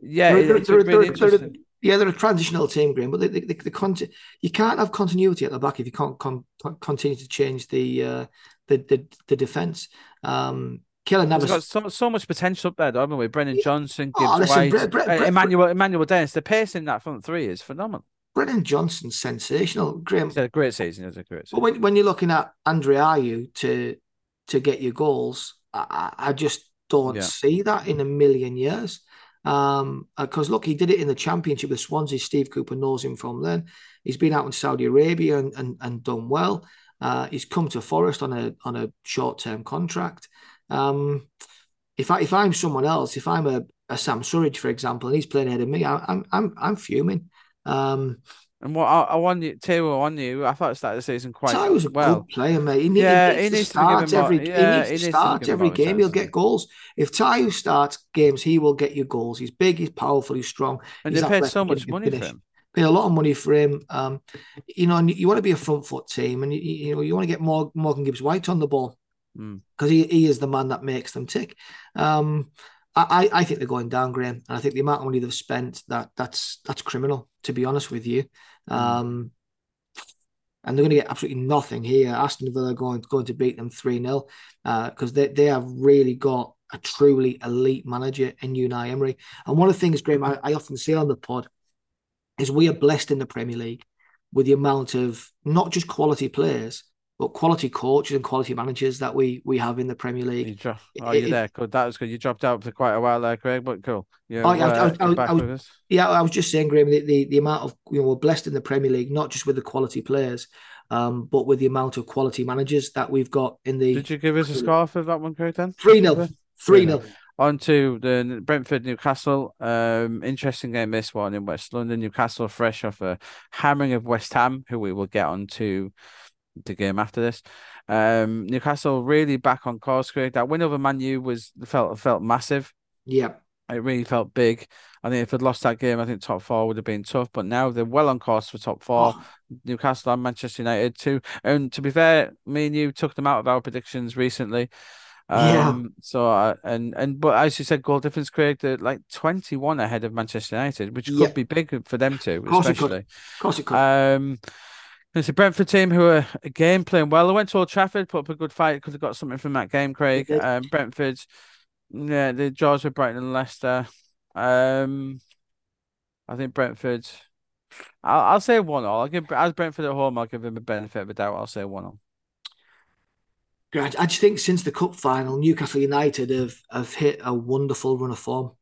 yeah, they're, it, they're, really they're, yeah, they're a transitional team, Green, but the, the, the, the conti- you can't have continuity at the back if you can't con- continue to change the uh, the the, the defense. Um, Keylor Navas got so, so much potential up there, though, haven't we? Brennan Johnson, Gibbs oh, listen, White, Bre- Bre- uh, Bre- Emmanuel Emmanuel Dennis. The pace in that front three is phenomenal. Brennan Johnson's sensational. Graham. It's a great season. It's a great season. But when, when you're looking at Andre Ayew to to get your goals, I, I just don't yeah. see that in a million years. Um, because uh, look, he did it in the championship with Swansea. Steve Cooper knows him from then. He's been out in Saudi Arabia and and, and done well. Uh, he's come to Forest on a on a short term contract. Um, if I if I'm someone else, if I'm a, a Sam Surridge, for example, and he's playing ahead of me, I, I'm I'm I'm fuming. Um, and what I, I won you, Taiwo on you. I thought it started the season quite Ty was a well. good player, mate. He, yeah, he needs, he needs to start to every. Yeah, he needs to start every game. He'll get goals. If Taiwo starts games, he will get you goals. He's big, he's powerful, he's strong. And he's they paid so much money finish. for him. Paid a lot of money for him. Um, you know, and you want to be a front foot team, and you, you know you want to get more Morgan Gibbs White on the ball because mm. he, he is the man that makes them tick. Um, I, I think they're going down, Graham, and I think the amount of money they've spent that that's that's criminal. To be honest with you. Um, and they're going to get absolutely nothing here. Aston Villa are going going to beat them three 0 because uh, they they have really got a truly elite manager in Unai Emery. And one of the things, Graham, I, I often say on the pod is we are blessed in the Premier League with the amount of not just quality players but quality coaches and quality managers that we we have in the Premier League. You dro- oh, you're there. Good. That was good. You dropped out for quite a while there, Craig, but cool. Yeah. Oh, yeah, uh, I, I, I, was, yeah, I was just saying, Graham, the, the, the amount of you know we're blessed in the Premier League, not just with the quality players, um, but with the amount of quality managers that we've got in the. Did you give us a score for that one, Craig? Then three 0 three 0 on to the Brentford Newcastle. Um, interesting game this one in West London. Newcastle fresh off a hammering of West Ham, who we will get on to the game after this. Um, Newcastle really back on course. Craig. That win over Manu was felt felt massive. Yeah, it really felt big. I think if they'd lost that game, I think top four would have been tough. But now they're well on course for top four. Oh. Newcastle and Manchester United too. And to be fair, me and you took them out of our predictions recently. Um, yeah. So uh, and and but as you said, goal difference, Craig, they're like twenty one ahead of Manchester United, which could be big for them too, especially. Of course it could. Um, it's a Brentford team who are again playing well. They went to Old Trafford, put up a good fight because they got something from that game, Craig. Um, Brentford, yeah, the draws with Brighton and Leicester. Um, I think Brentford. I'll, I'll say one all. I'll give as Brentford at home. I'll give him a benefit of a doubt. I'll say one all. Grant, I just think since the cup final, Newcastle United have have hit a wonderful run of form.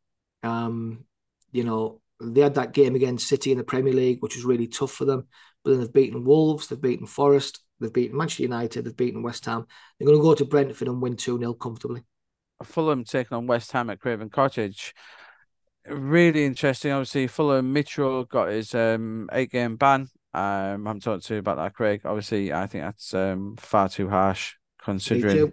Um, you know, they had that game against City in the Premier League, which was really tough for them. But then they've beaten Wolves, they've beaten Forest, they've beaten Manchester United, they've beaten West Ham. They're going to go to Brentford and win 2 0 comfortably. Fulham taking on West Ham at Craven Cottage. Really interesting. Obviously, Fulham Mitchell got his um, eight game ban. Um, I'm talking to you about that, Craig. Obviously, I think that's um, far too harsh considering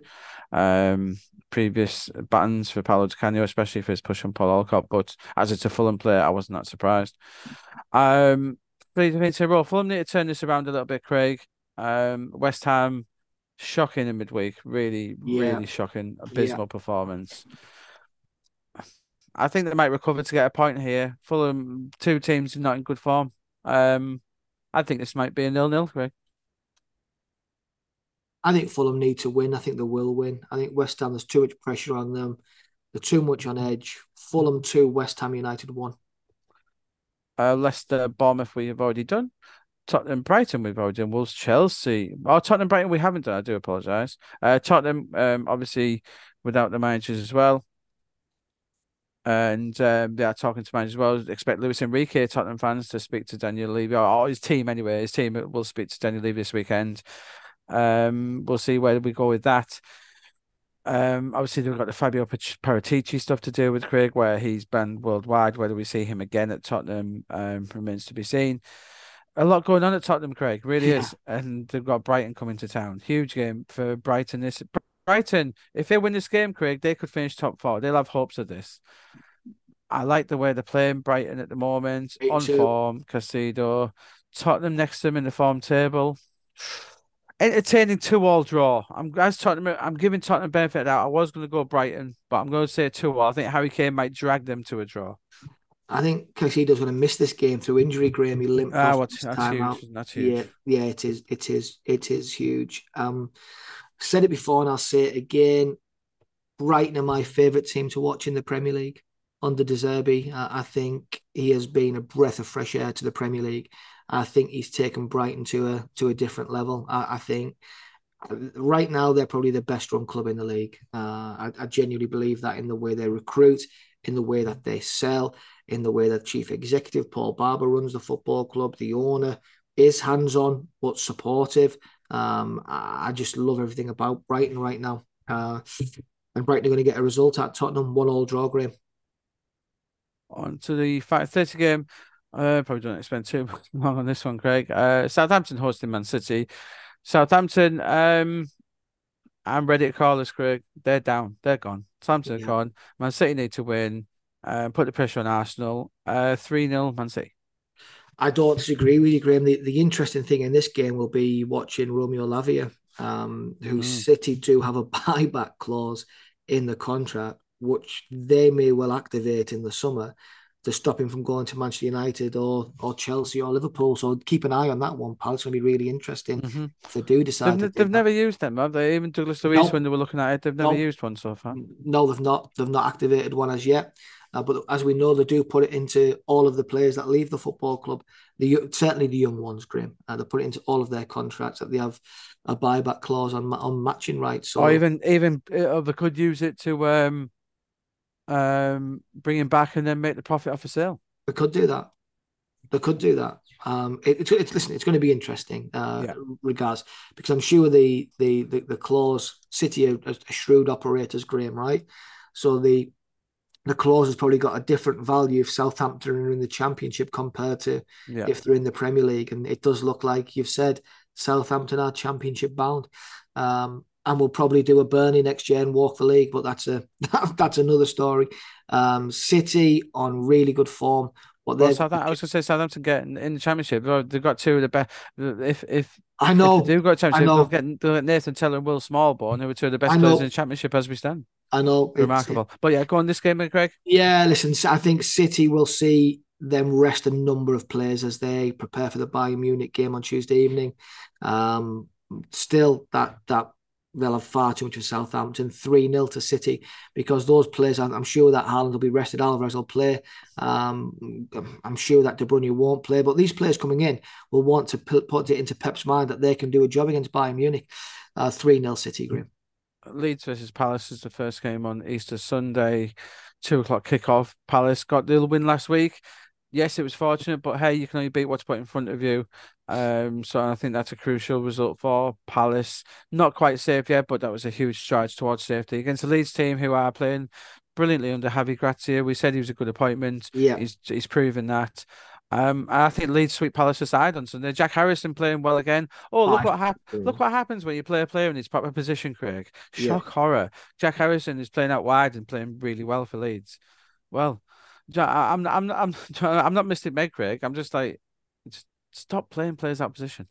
um, previous buttons for Paolo Di Canio, especially for his push on Paul Alcock. But as it's a Fulham player, I wasn't that surprised. Um, say, well, Fulham need to turn this around a little bit, Craig. Um, West Ham, shocking in midweek. Really, yeah. really shocking. Abysmal yeah. performance. I think they might recover to get a point here. Fulham, two teams not in good form. Um, I think this might be a nil-nil, Craig. I think Fulham need to win. I think they will win. I think West Ham, there's too much pressure on them. They're too much on edge. Fulham 2, West Ham United 1. Uh, Leicester, Bournemouth, we have already done. Tottenham, Brighton, we've already done. Wolves, Chelsea. Oh, Tottenham, Brighton, we haven't done. I do apologise. Uh, Tottenham, um, obviously, without the managers as well. And um, they are talking to managers as well. Expect Luis Enrique, Tottenham fans, to speak to Daniel Levy, or his team anyway. His team will speak to Daniel Levy this weekend. Um, we'll see where we go with that. Um, obviously they've got the Fabio Paratici stuff to do with Craig, where he's banned worldwide. Whether we see him again at Tottenham um, remains to be seen. A lot going on at Tottenham, Craig, really yeah. is, and they've got Brighton coming to town. Huge game for Brighton. This Brighton, if they win this game, Craig, they could finish top four. They'll have hopes of this. I like the way they're playing Brighton at the moment. Me on too. form, Caicedo. Tottenham next to them in the form table entertaining two all draw. I'm as Tottenham. I'm giving Tottenham benefit out. I was going to go Brighton, but I'm going to say two all. I think Harry Kane might drag them to a draw. I think Caicedo's going to miss this game through injury. Graham, he limped ah, off that's huge. Out. That's huge. Yeah, yeah, it is. It is. It is huge. Um, said it before and I'll say it again. Brighton are my favourite team to watch in the Premier League under De Zerbi. I, I think he has been a breath of fresh air to the Premier League. I think he's taken Brighton to a to a different level. I, I think right now they're probably the best run club in the league. Uh, I, I, genuinely believe that in the way they recruit, in the way that they sell, in the way that chief executive Paul Barber runs the football club. The owner is hands on but supportive. Um, I, I, just love everything about Brighton right now. Uh, and Brighton are going to get a result at Tottenham, one all draw, Graham. On to the thirty game. Uh, probably don't spend too long on this one, Craig. Uh, Southampton hosting Man City. Southampton, um, I'm ready to call this, Craig. They're down. They're gone. Southampton yeah. gone. Man City need to win. Uh, put the pressure on Arsenal. Uh, 3 0 Man City. I don't disagree with you, Graham. The, the interesting thing in this game will be watching Romeo Lavia, um, who mm. City do have a buyback clause in the contract, which they may well activate in the summer to stop him from going to Manchester United or or Chelsea or Liverpool. So keep an eye on that one, pal. It's going to be really interesting mm-hmm. if they do decide. They've, they've never used them, have they? Even Douglas Luiz, no. when they were looking at it, they've never no. used one so far. No, they've not. They've not activated one as yet. Uh, but as we know, they do put it into all of the players that leave the football club. The certainly the young ones, Graham. Uh, they put it into all of their contracts that they have a buyback clause on on matching rights. So, or even even uh, they could use it to um um, bring him back and then make the profit off a sale. They could do that. They could do that. Um, it, it's, it's listen. It's going to be interesting, uh, yeah. regards because I'm sure the the the, the clause City are, are shrewd operators, Graham, right? So the the clause has probably got a different value if Southampton are in the Championship compared to yeah. if they're in the Premier League, and it does look like you've said Southampton are Championship bound. Um, and we'll probably do a Burnley next year and walk the league, but that's a that's another story. Um, City on really good form. What well, Southampton, I was going to say Southampton getting in the championship. They've got two of the best. If if I know if they've got a championship, they'll get, they'll get Nathan Tella and Will Smallbone, who are two of the best players in the championship as we stand. I know, remarkable. But yeah, go on this game, Craig. Yeah, listen, I think City will see them rest a number of players as they prepare for the Bayern Munich game on Tuesday evening. Um, still, that that they'll have far too much of Southampton. 3 0 to City because those players, I'm, I'm, sure that Haaland will be rested. Alvarez will play. Um, I'm sure that De Bruyne won't play. But these players coming in will want to put, it into Pep's mind that they can do a job against Bayern Munich. Uh, 3 0 City, Graham. Leeds versus Palace is the first game on Easter Sunday, two o'clock kickoff. Palace got the win last week. Yes, it was fortunate, but hey, you can only beat what's put in front of you. Um, so I think that's a crucial result for Palace. Not quite safe yet, but that was a huge stride towards safety against the Leeds team who are playing brilliantly under Javi Gracia. We said he was a good appointment. Yeah, he's he's proven that. Um, I think Leeds sweep Palace aside on Sunday. Jack Harrison playing well again. Oh, look what hap- look what happens when you play a player in his proper position, Craig. Shock yeah. horror. Jack Harrison is playing out wide and playing really well for Leeds. Well, I'm I'm I'm I'm not Mystic Meg, Craig. I'm just like, just stop playing players out position.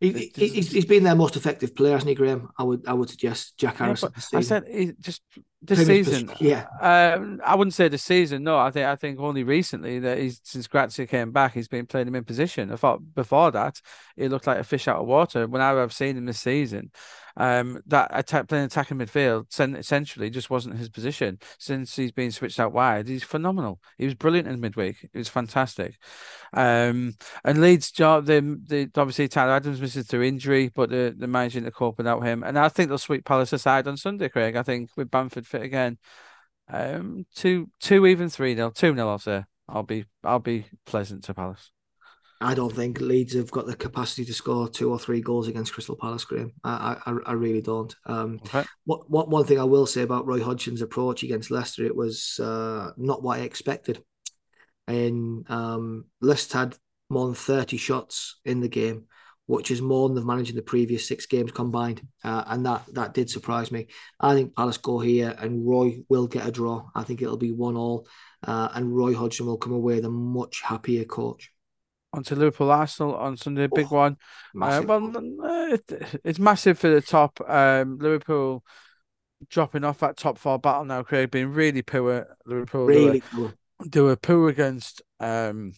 He, he's, he's been their most effective player, hasn't he, Graham? I would I would suggest Jack Harrison. Yeah, I said just this season. Yeah, um, I wouldn't say this season. No, I think I think only recently that he's since Gracia came back, he's been playing him in position. I thought before that he looked like a fish out of water. Whenever I've seen him this season, um, that attack playing attacking midfield essentially just wasn't his position since he's been switched out wide. He's phenomenal. He was brilliant in midweek. He was fantastic. Um, and Leeds job they, they obviously Tyler Adams misses through injury, but they're, they're managing to cope without him. And I think they'll sweep Palace aside on Sunday, Craig. I think with Bamford fit again. Um, two, two, even three nil, two nil. I'll say. I'll be, I'll be pleasant to Palace. I don't think Leeds have got the capacity to score two or three goals against Crystal Palace, Graham. I, I, I really don't. Um, okay. what, what, one thing I will say about Roy Hodgson's approach against Leicester, it was uh, not what I expected. And um, Leicester had more than 30 shots in the game, which is more than they've managed in the previous six games combined. Uh, and that that did surprise me. I think Palace go here and Roy will get a draw. I think it'll be one all. Uh, and Roy Hodgson will come away with a much happier coach onto Liverpool Arsenal on Sunday, big oh, one. Uh, well, uh, it, it's massive for the top. Um, Liverpool dropping off that top four battle now. Craig being really poor. Liverpool really poor. They were poor against. Um,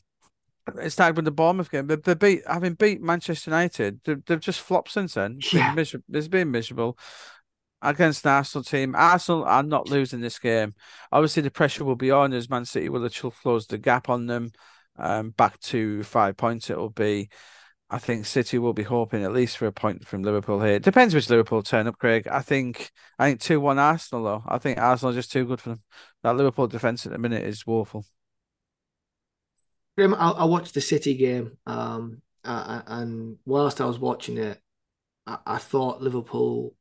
it started with the Bournemouth game. They, they beat having beat Manchester United. They, have just flopped since then. It's yeah. been miserable. It's been miserable against the Arsenal team. Arsenal are not losing this game. Obviously, the pressure will be on as Man City will have closed the gap on them um, back to five points. It will be. I think City will be hoping at least for a point from Liverpool here. It depends which Liverpool turn up, Craig. I think I think two one Arsenal though. I think Arsenal just too good for them. That Liverpool defense at the minute is woeful. Grim, I, I watched the City game, um, and whilst I was watching it, I, I thought Liverpool.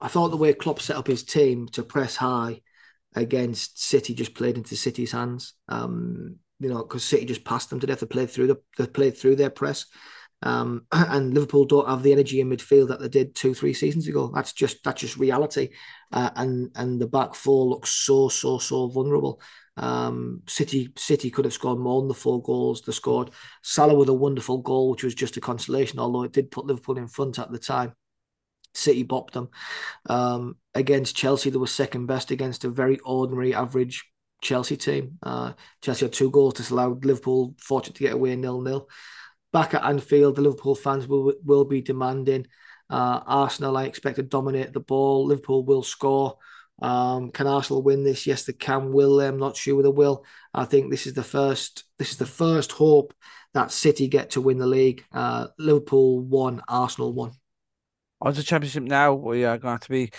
I thought the way Klopp set up his team to press high against City just played into City's hands. Um, you know, because City just passed them to death. They played through the they played through their press. Um, and Liverpool don't have the energy in midfield that they did two, three seasons ago. That's just that's just reality. Uh, and and the back four looks so so so vulnerable. Um, City City could have scored more than the four goals they scored. Salah with a wonderful goal, which was just a consolation, although it did put Liverpool in front at the time. City bopped them. Um, against Chelsea, they were second best against a very ordinary, average Chelsea team. Uh, Chelsea had two goals to allow Liverpool fortunate to get away nil nil. Back at Anfield, the Liverpool fans will will be demanding. Uh, Arsenal, I expect to dominate the ball. Liverpool will score. Um, can Arsenal win this? Yes, they can. Will they? I'm not sure they will. I think this is the first. This is the first hope that City get to win the league. Uh, Liverpool won. Arsenal won. On the championship now, we are going to, to be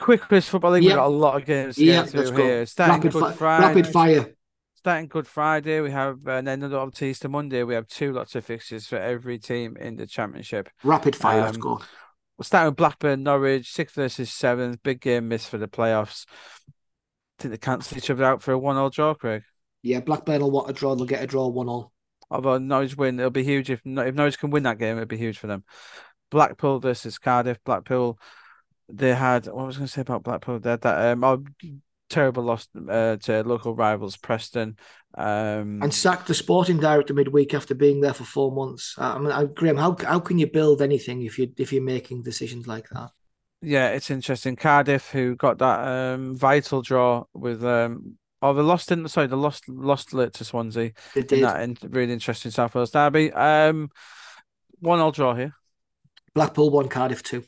quick quiz football league. Yep. We've got a lot of games to yep, get through here. Starting rapid Good Friday. Rapid fire. Starting Good Friday, we have uh, and then another Easter Monday. We have two lots of fixtures for every team in the championship. Rapid fire. Um, let's go. We're starting with Blackburn, Norwich, sixth versus seventh. Big game miss for the playoffs. I think they cancel each other out for a one-all draw, Craig. Yeah, Blackburn will want a draw. They'll get a draw one-all. Although Norwich win, it'll be huge if if Norwich can win that game. It'll be huge for them. Blackpool versus Cardiff. Blackpool they had what was I going to say about Blackpool? They had that um, oh, terrible loss uh, to local rivals Preston. Um, and sacked the sporting director midweek after being there for four months. I mean, I, Graham, how how can you build anything if you if you're making decisions like that? Yeah, it's interesting. Cardiff, who got that um, vital draw with um, oh, they lost in sorry, they lost lost to Swansea. They did. In that in, really interesting South Wales derby. Um, one all draw here. Blackpool one, Cardiff two.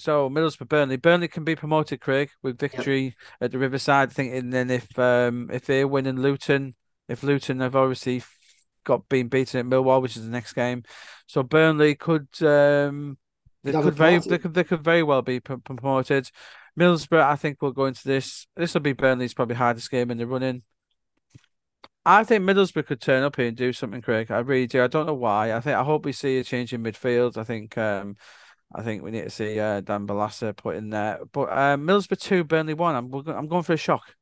So Middlesbrough, Burnley. Burnley can be promoted, Craig, with victory yep. at the Riverside. I think, and then if um if they win in Luton, if Luton have obviously got been beaten at Millwall, which is the next game, so Burnley could um they could very they could they could very well be promoted. Middlesbrough, I think, will go into this. This will be Burnley's probably hardest game in the running. I think Middlesbrough could turn up here and do something, Craig. I really do. I don't know why. I think I hope we see a change in midfield. I think um I think we need to see uh, Dan Barlaser put in there. But uh, Middlesbrough two, Burnley one. I'm I'm going for a shock.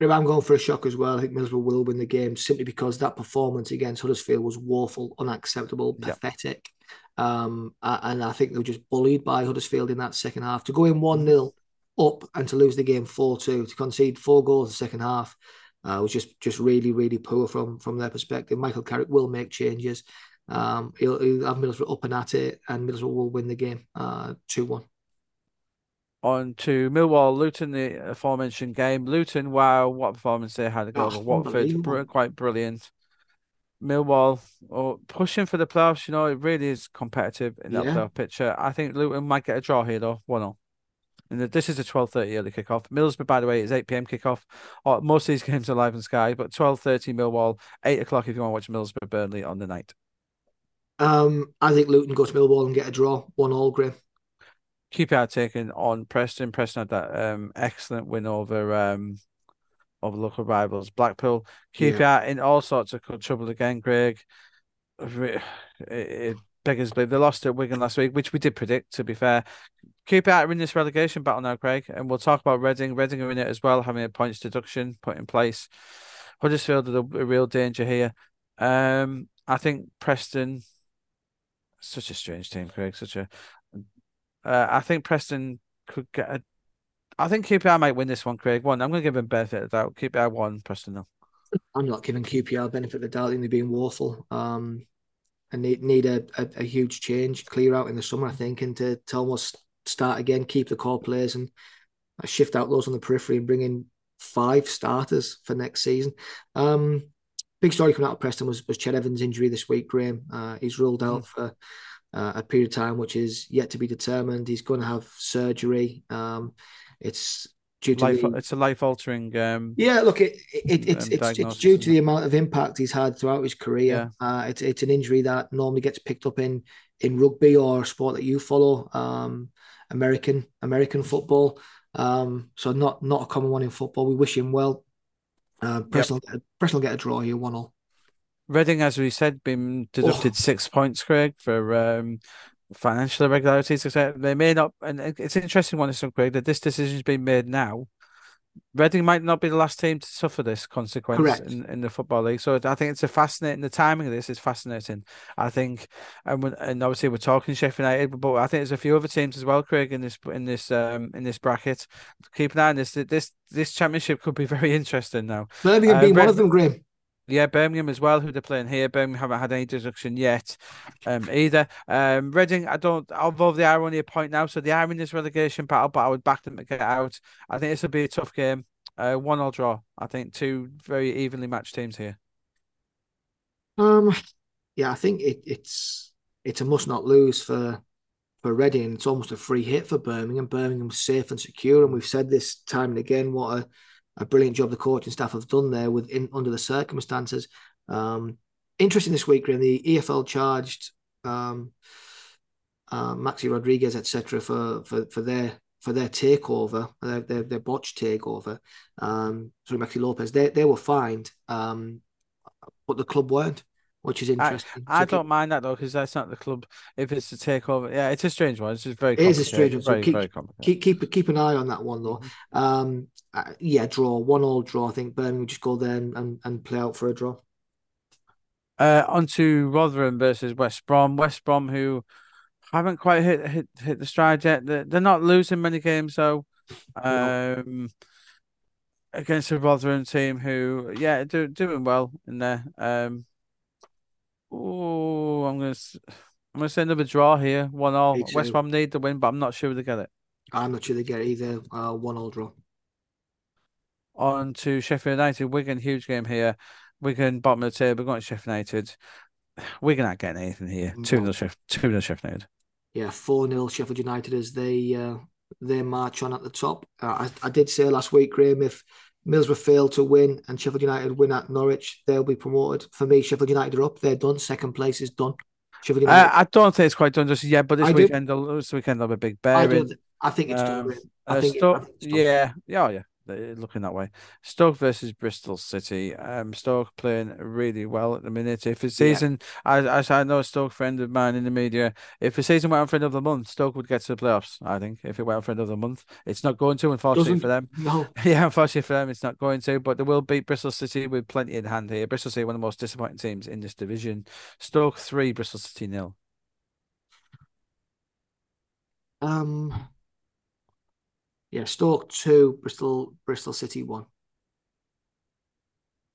I'm going for a shock as well. I think Middlesbrough will win the game simply because that performance against Huddersfield was woeful, unacceptable, pathetic. Yep. Um, and I think they were just bullied by Huddersfield in that second half. To go in 1 0 up and to lose the game 4 2, to concede four goals in the second half, uh, was just just really, really poor from, from their perspective. Michael Carrick will make changes. Um, he'll, he'll, have Middlesbrough up and at it, and Middlesbrough will win the game uh, 2 1. On to Millwall, Luton, the aforementioned game. Luton, wow, what performance they had against oh, Watford, quite brilliant. Millwall, oh, pushing for the playoffs, you know, it really is competitive in that yeah. playoff picture. I think Luton might get a draw here, though, 1 0. And this is a 12.30 early kickoff. Middlesbrough, by the way, is 8 p.m. kickoff. Oh, most of these games are live on Sky, but 12.30 Millwall, 8 o'clock if you want to watch Middlesbrough Burnley on the night. Um, I think Luton go to Millwall and get a draw, one all, Graham. out taking on Preston. Preston had that um, excellent win over um, over local rivals Blackpool. Keep yeah. in all sorts of trouble again, Greg. It, it beggars believe they lost at Wigan last week, which we did predict. To be fair, keep out in this relegation battle now, Craig, and we'll talk about Reading. Reading are in it as well, having a points deduction put in place. Huddersfield are a real danger here. Um, I think Preston such a strange team, Craig. Such a. Uh, I think Preston could get a. I think QPR might win this one, Craig. One, I'm going to give them benefit of the doubt. QPR one, Preston no. I'm not giving QPR benefit of the doubt. They're being woeful. Um, and need need a, a, a, huge change, clear out in the summer. I think, and to, to almost start again, keep the core players and shift out those on the periphery and bring in five starters for next season. Um, big story coming out of Preston was, was Ched Evans' injury this week, Graham. Uh, he's ruled out mm. for uh, a period of time which is yet to be determined. He's going to have surgery. Um, it's due to life, the, it's a life altering. Um, yeah, look, it, it, it's um, it's, it's due to the amount of impact he's had throughout his career. Yeah. Uh, it's it's an injury that normally gets picked up in in rugby or a sport that you follow, um, American American football. Um, so not not a common one in football. We wish him well. Uh, Preston, yep. Preston will get a draw here, one all. Reading, as we said, been deducted oh. six points, Craig, for um, financial irregularities. They may not, and it's an interesting one, this Craig, that this decision's been made now. Reading might not be the last team to suffer this consequence in, in the football league. So I think it's a fascinating. The timing of this is fascinating. I think, and and obviously we're talking Sheffield United, but I think there's a few other teams as well, Craig, in this in this um in this bracket. Keep an eye on this. This this championship could be very interesting now. Birmingham uh, being one of them, Graham. Yeah, Birmingham as well, who they're playing here. Birmingham haven't had any deduction yet, um, either. Um, Reading, I don't, although they are only a point now, so they are in this relegation battle, but I would back them to get out. I think this will be a tough game. Uh, one all draw. I think two very evenly matched teams here. Um, yeah, I think it, it's it's a must not lose for for Reading. It's almost a free hit for Birmingham. Birmingham's safe and secure, and we've said this time and again what a a brilliant job the coaching staff have done there within under the circumstances. Um, interesting this week, Graham, the EFL charged um, uh, Maxi Rodriguez, etc., for, for for their for their takeover, their their, their botch takeover. Um, sorry, Maxi Lopez. They they were fined, um, but the club weren't which is interesting. I, I don't mind that though because that's not the club. If it's a takeover, yeah, it's a strange one. It's just very. It is a strange one. So very, keep, very keep keep keep an eye on that one though. Mm-hmm. Um, uh, yeah, draw one all draw. I think Birmingham just go there and, and play out for a draw. Uh, on to Rotherham versus West Brom. West Brom who haven't quite hit hit hit the stride yet. They're, they're not losing many games though. Um. Against a Rotherham team who, yeah, do, doing well in there. Um, Oh, I'm gonna I'm gonna say another draw here. One all. West Brom need the win, but I'm not sure they get it. I'm not sure they get it either. Uh, one all draw. On to Sheffield United, Wigan, huge game here. Wigan bottom of the table, going to Sheffield United. Wigan not getting anything here. Two nil Sheffield, two nil Sheffield United. Yeah, 4 0 Sheffield United as they uh, they march on at the top. Uh, I, I did say last week, Graham, if Middlesbrough fail to win and Sheffield United win at Norwich, they'll be promoted. For me, Sheffield United are up. They're done. Second place is done. Sheffield United. Uh, I don't think it's quite done just yet, but this I weekend, do. this weekend, they'll be big bearing. I, I think it's um, done. I, think it, I think it's done. Yeah, yeah, oh, yeah looking that way. Stoke versus Bristol City. Um, Stoke playing really well at the minute. If the season, yeah. as, I know a Stoke friend of mine in the media, if the season went on for another month, Stoke would get to the playoffs. I think if it went on for another month, it's not going to. Unfortunately Doesn't, for them, no. yeah, unfortunately for them, it's not going to. But they will beat Bristol City with plenty in hand here. Bristol City, one of the most disappointing teams in this division. Stoke three, Bristol City nil. Um, yeah, Stoke two, Bristol Bristol City one.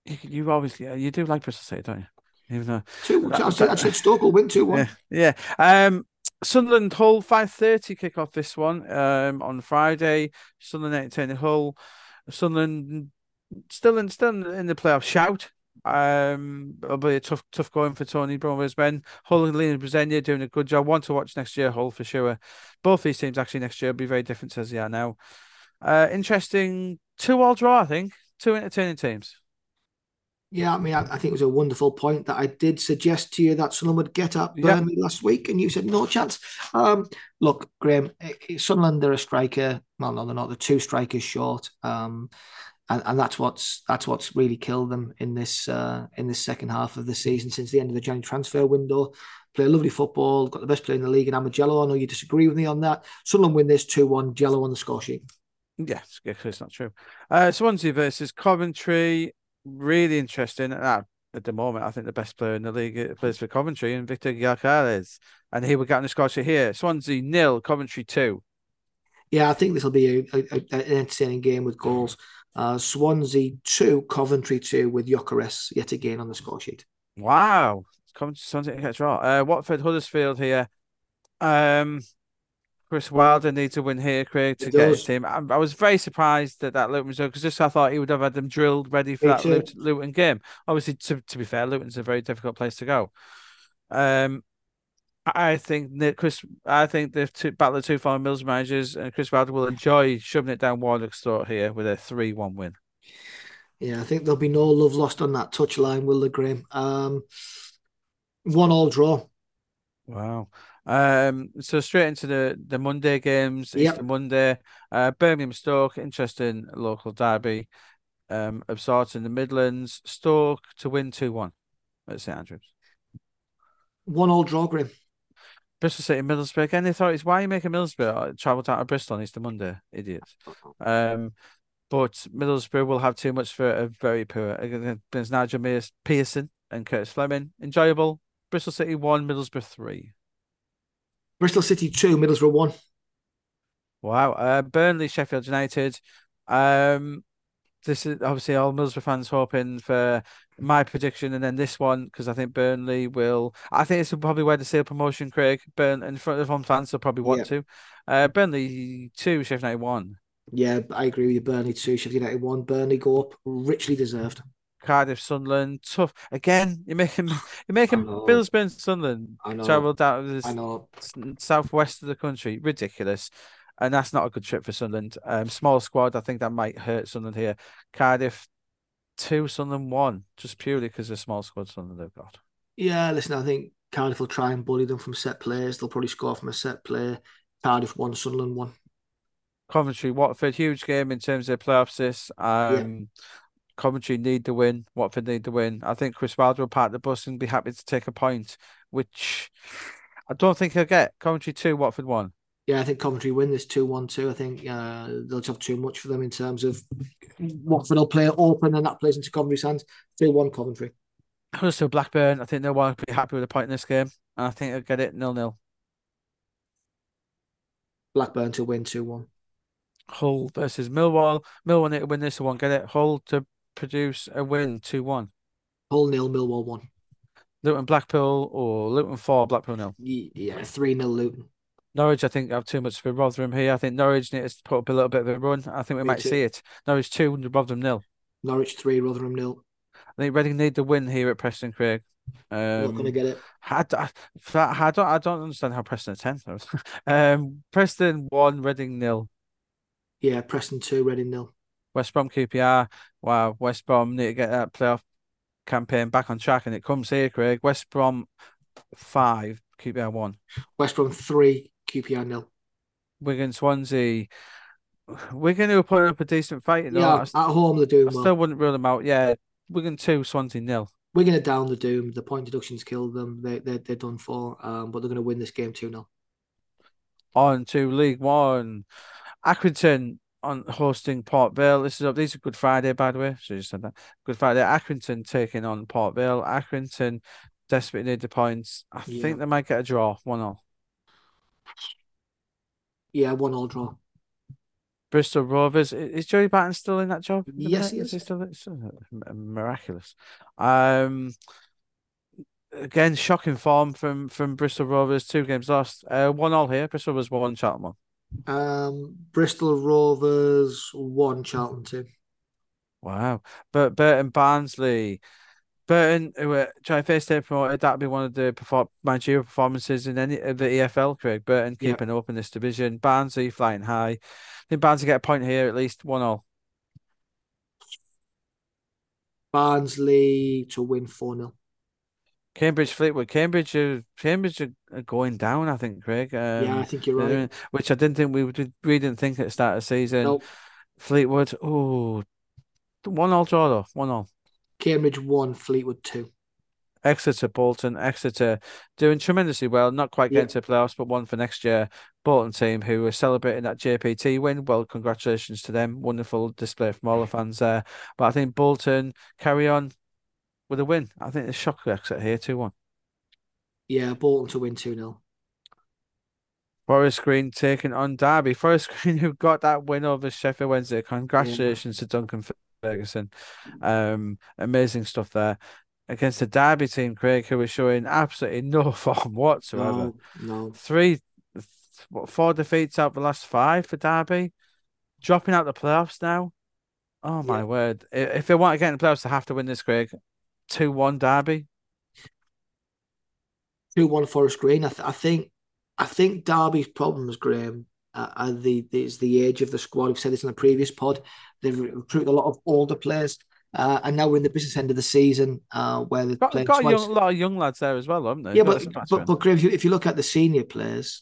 You, you obviously you do like Bristol City, don't you? Even though two, that, I, said, I said Stoke will win two one. Yeah, yeah. Um, Sunderland Hull five thirty kick off this one um on Friday. Sunderland entertaining Hull. Sunderland still in still in the playoff shout. Um, it'll be a tough, tough going for Tony Mowbray's men. Hull and Liam Rosenior doing a good job. Want to watch next year, Hull for sure. Both these teams actually next year will be very different as they are now. Uh, interesting two all draw, I think. Two entertaining teams. Yeah, I mean, I, I, think it was a wonderful point that I did suggest to you that someone would get up Burnley yeah. last week, and you said no chance. Um, look, Graham, Sunderland, they're a striker. Well, no, they're not. They're two strikers short. Um, and, and that's what's that's what's really killed them in this uh, in this second half of the season since the end of the January transfer window. Play lovely football, got the best player in the league, and Amad Diallo. I know you disagree with me on that. Sunderland win this two one. Diallo on the score sheet. Yeah, it's not true. Uh, Swansea versus Coventry, really interesting. Uh, at the moment, I think the best player in the league plays for Coventry, and Victor Gyökeres, and he will get on the score sheet here. Swansea nil, Coventry two. Yeah, I think this will be a, a, an entertaining game with goals. Uh, Swansea 2, Coventry 2 with Gyökeres yet again on the score sheet. Wow. Swansea gets right. Uh, Watford Huddersfield here. Um, Chris Wilder needs to win here, Craig, to get his team. I, I, was very surprised that that Luton result because just I thought he would have had them drilled ready for Me that Luton, Luton, game. Obviously, to, to be fair, Luton's a very difficult place to go. Um, I think that Chris, I think the two, battle of two former Mills managers and Chris Wilder will enjoy shoving it down Warnock's throat here with a three-one win. Yeah, I think there'll be no love lost on that touchline, will there, Graham? Um, one all draw. Wow. Um, so straight into the the Monday games. Yep. Easter Monday. Uh, Birmingham Stoke, interesting local derby. Um, of sorts in the Midlands. Stoke to win two one at St Andrews. One all draw, Graham. Bristol City, Middlesbrough. Any authorities? Why are you making Middlesbrough travel down to Bristol on Easter Monday? Idiots. Um, but Middlesbrough will have too much for a very poor. There's Nigel Pearson and Curtis Fleming. Enjoyable. Bristol City one, Middlesbrough three. Bristol City two, Middlesbrough one. Wow. Uh, Burnley, Sheffield United. Um, this is obviously all Middlesbrough fans hoping for my prediction, and then this one because I think Burnley will. I think this will probably where the seal promotion, Craig. Burn in front of home fans, will probably want yeah. to. Uh, Burnley two, Sheffield United one. Yeah, I agree with you. Burnley two, Sheffield United one. Burnley go up, richly deserved. Cardiff, Sunderland, tough again. You're making you're making Middlesbrough, Sunderland travel down to the southwest of the country. Ridiculous and that's not a good trip for Sunderland. Um, small squad, I think that might hurt Sunderland here. Cardiff two, Sunderland one, just purely because of small squad Sunderland they've got. Yeah, listen, I think Cardiff will try and bully them from set plays. They'll probably score from a set play. Cardiff one, Sunderland one. Coventry, Watford, huge game in terms of playoffs. This, um, yeah. Coventry need the win. Watford need the win. I think Chris Wilder will park the bus and be happy to take a point, which I don't think he'll get. Coventry two, Watford one yeah, I think Coventry win this 2 1 2. I think uh, they'll have too much for them in terms of Watford will play open and that plays into Coventry's hands. 2 1 Coventry. Also, Blackburn, I think they'll want to be happy with a point in this game. And I think they'll get it nil nil. Blackburn to win 2 1. Hull versus Millwall. Millwall need to win this one, get it. Hull to produce a win 2 1. Hull nil, Millwall 1. Luton Blackpool or Luton 4, Blackpool nil. Yeah, 3 0 Luton. Norwich, I think, have too much for Rotherham here. I think Norwich needs to put up a little bit of a run. I think we Me might too. see it. Norwich 2, Rotherham nil. Norwich 3, Rotherham nil. I think Reading need the win here at Preston Craig. Um, not going to get it. I, I, I, don't. I don't understand how Preston are tenth. um, Preston one, Reading nil. Yeah, Preston two, Reading nil. West Brom QPR. Wow, West Brom need to get that playoff campaign back on track, and it comes here, Craig. West Brom five, QPR one. West Brom three, QPR nil. Wigan Swansea. Wigan who are putting up a decent fight. You know? Yeah, at home they're doing I well. Still wouldn't rule them out. Yeah, Wigan two, Swansea nil. Wigan are going to down the doom. The point deductions killed them. They they they're done for. Um, but they're going to win this game two 0 On to League One. Accrington on hosting Port Vale. This is up. These are Good Friday, by the way. So you said that. Good Friday. Accrington taking on Port Vale. Accrington desperately need the points. I yeah. think they might get a draw. One all. Yeah, one all draw. Bristol Rovers. Is Joey Barton still in that job? Yes, he is. He still it's miraculous. Um, again, shocking form from from Bristol Rovers. Two games lost. Uh, one all here. Bristol was one. Charlton one. Um, Bristol Rovers one. Charlton two. Wow. But Burton Barnsley Burton, who were trying to stay promoted, that'd be one of the perform- managerial performances in any of the EFL, Craig. Burton keeping up in this division. Barnsley flying high. I think Barnsley get a point here, at least one all. Barnsley to win 4 0. Cambridge Fleetwood. Cambridge are, Cambridge are going down, I think, Craig. Um, yeah, I think you're right. Which I didn't think we would, we didn't think at the start of the season. Nope. Fleetwood, oh, one all draw though, one all. Cambridge one, Fleetwood two. Exeter, Bolton, Exeter doing tremendously well, not quite getting yeah. to playoffs, but one for next year. Bolton team who are celebrating that JPT win. Well, congratulations to them. Wonderful display from all the fans there. But I think Bolton carry on with a win. I think the shock Exeter here 2 1. Yeah, Bolton to win 2 0. Forest Green taking on Derby. Forest Green who got that win over Sheffield Wednesday. Congratulations yeah. to Duncan Ferguson. Um, amazing stuff there against the Derby team, Craig, who was showing absolutely no form whatsoever. No, no. Three, what, four defeats out the last five for Derby, dropping out the playoffs now. Oh my yeah. word! If they want to get in the playoffs, they have to win this, Craig. Two one Derby. Two one Forest Green. I, th- I think, I think Derby's problems, Graham, uh, the is the age of the squad. We've said this in the previous pod. They've recruited a lot of older players, uh, and now we're in the business end of the season uh, where they've got, got a, young, lot of young lads there as well, haven't they? Yeah, but but, but if you, if you look at the senior players,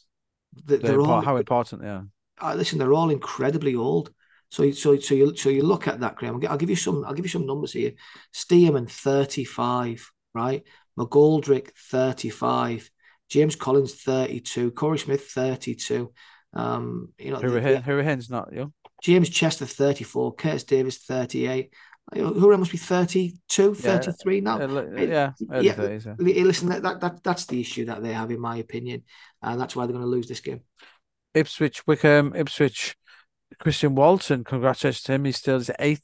they're, they're all how important they are. Uh, listen, they're all incredibly old. So, so, so you, so you look at that, Graham. I'll give you some. I'll give you some numbers here. Stearman, thirty-five, right? McGoldrick, thirty-five. James Collins, thirty-two. Korey Smith, thirty-two. Um, you know, who Hen's not you. James Chester, 34, Curtis Davies, 38. Who must be 32, 33 now. yeah, yeah. 30s, yeah. Listen, that, that, that's the issue that they have, in my opinion. And that's why they're going to lose this game. Ipswich, Wycombe, Ipswich, Christian Walton, congratulations to him. He's still his eighth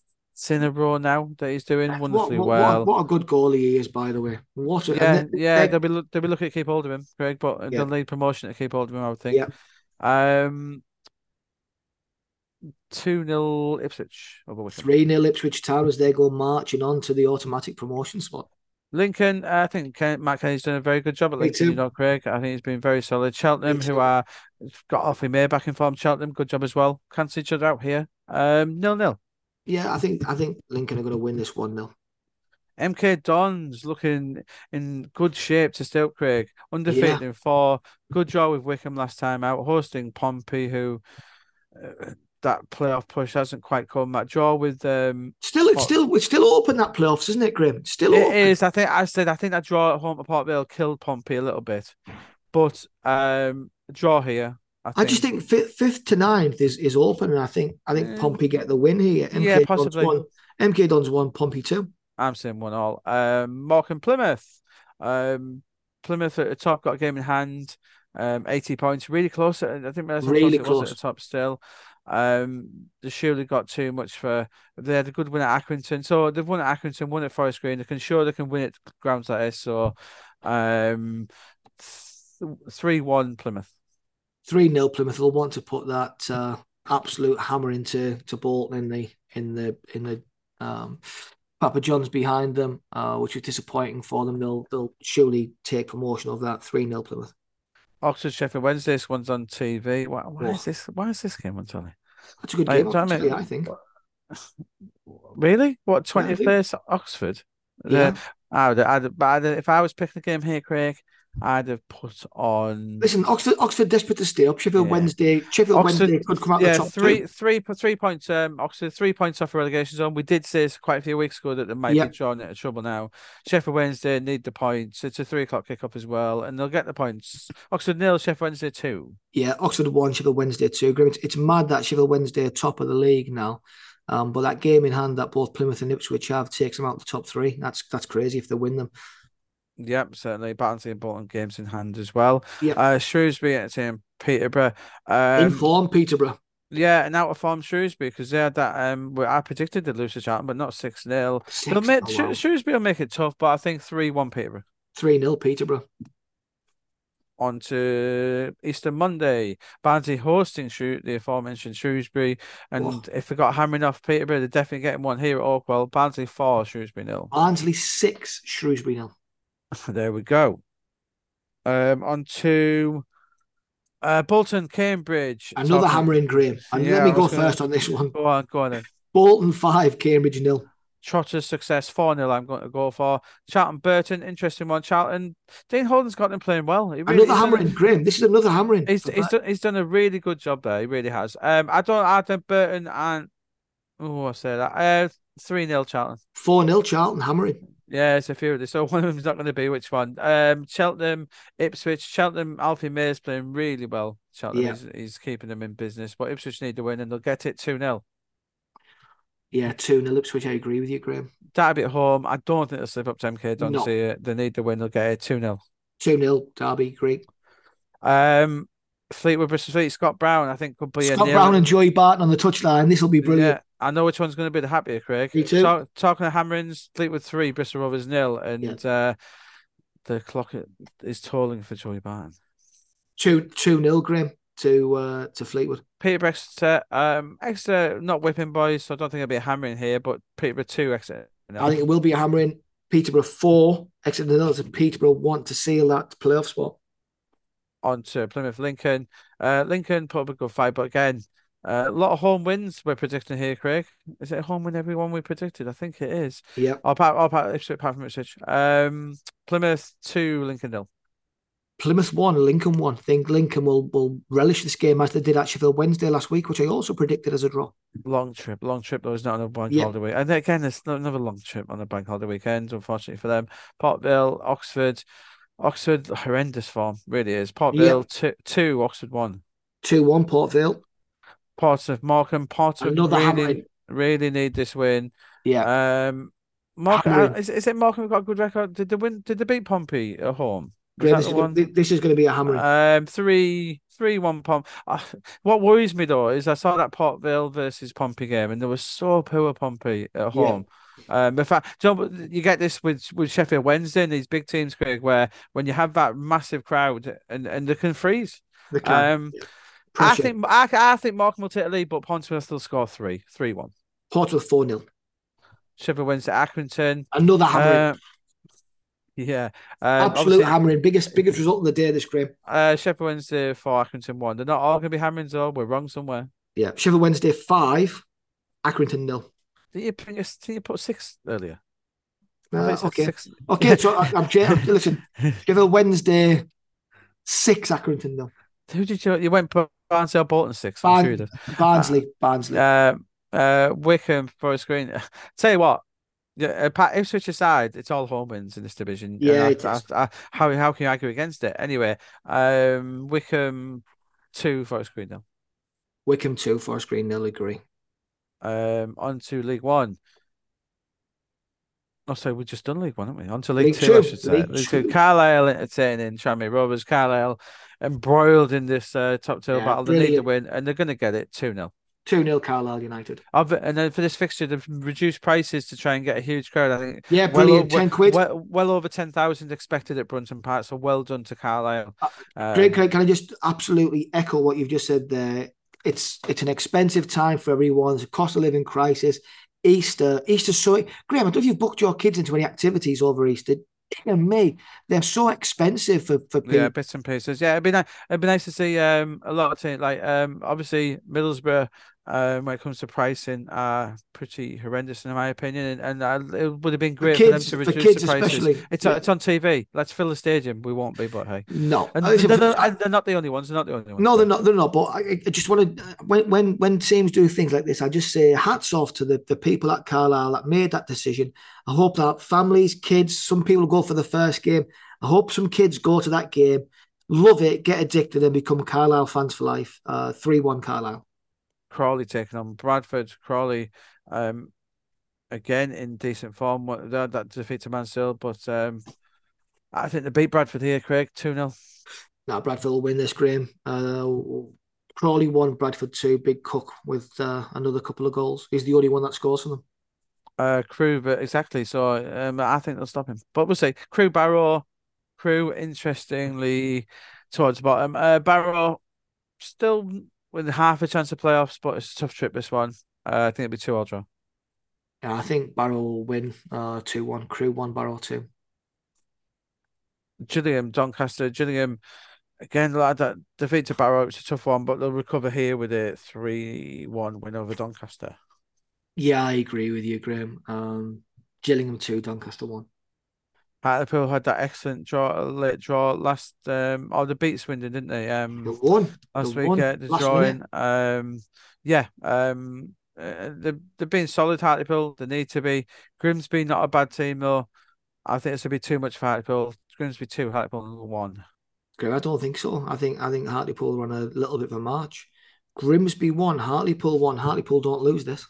in a row now that he's doing wonderfully what, what, well. What, what, a good goalie he is, by the way. What a, yeah, they, yeah, they, will be they'll be looking to keep hold of him, Greg, but yeah. they'll need promotion to keep hold of him, I would think. Yeah. Um, 2 0 Ipswich over 3 0 Ipswich Town as they go marching on to the automatic promotion spot. Lincoln, I think Ken, Mark Kennedy's done a very good job at Lincoln. You know, Craig. I think he's been very solid. Cheltenham, who are got off in May back in form. Cheltenham, good job as well. Cancel each other out here. Um, nil nil. Yeah, I think I think Lincoln are going to win this one 0 MK Dons looking in good shape to still Craig. Undefeated yeah. in four. Good draw with Wycombe last time out. Hosting Pompey, who uh, that playoff push hasn't quite come. That draw with um still it's still it's still open that playoffs, isn't it, Grim? still it open. is. I think I said I think that draw at home at Port Vale killed Pompey a little bit, but um draw here. I, I just think fifth, fifth, to ninth is, is open, and I think I think Pompey get the win here. MK yeah, possibly. Dons one, MK Dons one, Pompey two. I'm saying one all. Um, Morecambe Plymouth. Um, Plymouth at the top got a game in hand. Um, 80 points, really close. I think really close, close. at the top still. Um, they surely got too much for. They had a good win at Accrington, so they've won at Accrington, won at Forest Green. They can sure they can win at grounds like this. So, um, three one Plymouth. Three 0 Plymouth. They'll want to put that uh, absolute hammer into to Bolton in the in the in the um Papa John's behind them, uh, which is disappointing for them. They'll they'll surely take promotion of that three 0 Plymouth. Oxford Sheffield Wednesday. This one's on TV. Why, why Oh. is this? Why is this game on telly? That's a good Like, game, I mean? I think. Really? What Yeah, twentieth think- place Oxford? Yeah. The- I would, I'd, but I'd, if I was picking a game here, Craig, I'd have put on Listen, Oxford Oxford desperate to stay up. Sheffield Yeah. Wednesday, Sheffield Oxford- Wednesday could come out yeah the top three two. three three points. Um, Oxford three points off a relegation zone. We did say this quite a few weeks ago that they might Yeah. be drawn into trouble now. Sheffield Wednesday need the points. It's a three o'clock kickoff as well, and they'll get the points. Oxford nil, Sheffield Wednesday two. Yeah, Oxford one, Sheffield Wednesday two. It's, mad that Sheffield Wednesday are top of the league now. Um, but that game in hand that both Plymouth and Ipswich have takes them out the top three. That's that's crazy if they win them. Yep, certainly. Barnsley important games in hand as well. Yep. Uh, Shrewsbury at team Peterborough. in Um, form, Peterborough. Yeah, and out of form Shrewsbury because they had that. Um, I predicted they'd lose to Charlton, but not six 0 Six. They'll make Oh, wow. Shrewsbury will make it tough, but I think three one Peterborough. 3 0 Peterborough. On to Easter Monday, Barnsley hosting Shrew- the aforementioned Shrewsbury, and Oh. if they got hammering off Peterborough, they're definitely getting one here at Oakwell. Barnsley four, Shrewsbury nil. Barnsley 6, Shrewsbury nil. there we go. Um, on to uh Bolton Cambridge. Another hammering Graeme. And Yeah, let me go gonna- first on this one. Go on, go on then. Bolton 5, Cambridge nil. Trotter's success 4 0. I'm going to go for Charlton Burton. Interesting one. Charlton, Dean Holden's got them playing well. Really, Another he's done a- hammering Graeme. This is another hammering. He's, he's, done, he's done a really good job there. He really has. Um, I don't. Burton and oh, I say that. Uh, three 0 Charlton. 4 0 Charlton hammering. Yeah, it's a few of this. So one of them's not going to be which one. Um, Cheltenham, Ipswich, Cheltenham. Alfie May's playing really well. Cheltenham Yeah. is he's keeping them in business, but Ipswich need to win and they'll get it two 0 Yeah, 2 0 Ipswich. I agree with you, Graeme. Derby at home. I don't think they'll slip up to MK. Don't No. see it. They need to win. They'll get it two 0 2 0 Derby, great. Um, Fleetwood Bristol Fleet, Scott Brown, I think could be Scott. Brown and Joey Barton on the touchline. This will be brilliant. Yeah, I know which one's going to be the happier, Craig. Me too. Talk, talking of hammerings, Fleetwood three, Bristol Rovers nil, and uh, the clock is tolling for Joey Barton. 2 2 0 Graeme to uh, to Fleetwood. Peter Exeter, um, Exeter not whipping boys, so I don't think it'll be a hammering here, but Peterborough two, Exeter. nil. I think it will be a hammering. Peterborough 4, Exeter nil. So Peterborough want to seal that playoff spot. on to Plymouth Lincoln. Uh, Lincoln put up a good fight, but again, uh, a lot of home wins we're predicting here, Craig. Is it a home win every one we predicted? I think it is. Yeah. Or apart, or apart, apart from Ipswich. Um, Plymouth two, Lincoln nil. Plymouth 1, Lincoln 1. I think Lincoln will, will relish this game as they did at Sheffield Wednesday last week, which I also predicted as a draw. Long trip, long trip. There was not another bank Yeah. holiday week, and again, it's not another long trip on a bank holiday weekend. Unfortunately for them, Port Vale, Oxford, Oxford horrendous form, really is. Port Vale two, two, Oxford one. 2 1 Port Vale. Portsmouth, Morecambe, Portsmouth Another really, really need this win. Yeah. Um, Hammering. uh, is, is it Morecambe got a good record? Did they win? Did they beat Pompey at home? This, is gonna, this is going to be a hammering. Um, three, three, one Pomp. Uh, what worries me though is I saw that Port Vale versus Pompey game, and there was so poor Pompey at Yeah. home. Um, in fact, you, know, you get this with with Sheffield Wednesday and these big teams, Craig, where when you have that massive crowd and and they can freeze. They can. Um, Yeah. I think I, I think Morecambe will take the lead, but Portsmouth will still score three, three one. Portsmouth 4 0. Sheffield Wednesday, Accrington. Another hammering. Uh, yeah, um, Absolute hammering. Biggest biggest result of the day this Graeme. uh, Sheffield Wednesday for Accrington one. They're not all going to be hammerings though. We're wrong somewhere. Yeah. Sheffield Wednesday 5, Accrington nil. Did you bring us? Did you put six earlier? Uh, thought you said okay. six. Okay, so I, I'm cha- listen. Sheffield Wednesday 6, Accrington nil. Who did you? You went Barnsley or Bolton six. Sure Barn- did. Barnsley. Barnsley. Uh, uh, Wycombe Forest Green. Tell you what. Yeah, uh, Ipswich aside, it's all home wins in this division. Yeah, I- it I- is. I- how how can you argue against it? Anyway, um, Wycombe two Forest Green now. Wycombe 2, Forest Green nil. Agree. Um, on to League One. Oh, sorry, we've just done League One, haven't we? On to League, League Two, I should say. League League Two. Two. Carlisle entertaining Tranmere Rovers. Carlisle embroiled in this uh, top two Yeah, battle. They need to win, and they're going to get it 2 0. 2 0 Carlisle United. And then for this fixture, they've reduced prices to try and get a huge crowd. I think Yeah, well, brilliant. o- 10 quid. well, well over 10,000 expected at Brunton Park. So well done to Carlisle. Uh, Um, Great, Craig, can I just absolutely echo what you've just said there? It's it's an expensive time for everyone. It's a cost of living crisis. Easter, Easter so Graeme, I don't know if you've booked your kids into any activities over Easter. And me, they're so expensive for, for people. Yeah, bits and pieces. Yeah, it'd be nice. It'd be nice to see um a lot of things like um obviously Middlesbrough um, when it comes to pricing are pretty horrendous in my opinion, and, and uh, it would have been great for, kids, for them to reduce the prices. It's yeah. it's on TV. Let's fill the stadium. We won't be, but hey, no, and they're, they're, they're, not the only ones. They're not the only ones. No, they're not. They're not. But I, I just want to when when when teams do things like this, I just say hats off to the the people at Carlisle that made that decision. I hope that families, kids, some people go for the first game. I hope some kids go to that game, love it, get addicted, and become Carlisle fans for life. Uh, three uh, one Carlisle. Crawley taking on Bradford. Crawley, um, again in decent form. That, that defeat to Mansfield, but um, I think they beat Bradford here, Craig, 2 0. Now, Bradford will win this, Graeme. Uh, Crawley won, Bradford 2. Big Cook with uh, another couple of goals. He's the only one that scores for them. Uh, Crewe, but exactly. So um, I think they'll stop him. But we'll see. Crewe Barrow, Crewe, interestingly, towards the bottom. Uh, Barrow still with half a chance of playoffs, but it's a tough trip this one. Uh, I think it'll be two all draw. Yeah, I think Barrow will win uh two one, Crewe one, Barrow two. Gillingham, Doncaster, Gillingham again like that defeat to Barrow, it's a tough one, but they'll recover here with a three one win over Doncaster. Yeah, I agree with you, Graeme. Um Gillingham two, Doncaster one. Hartlepool had that excellent draw, late draw last. Um, oh, they beat Swindon, didn't they? Um, the one last the week. Uh, the drawing. Um, yeah. Um, uh, they've they've been solid. Hartlepool. They need to be. Grimsby not a bad team though. I think it's gonna be too much for Hartlepool. Grimsby two, Hartlepool one. I don't think so. I think I think Hartlepool run a little bit of a march. Grimsby one, Hartlepool one. Hartlepool don't lose this.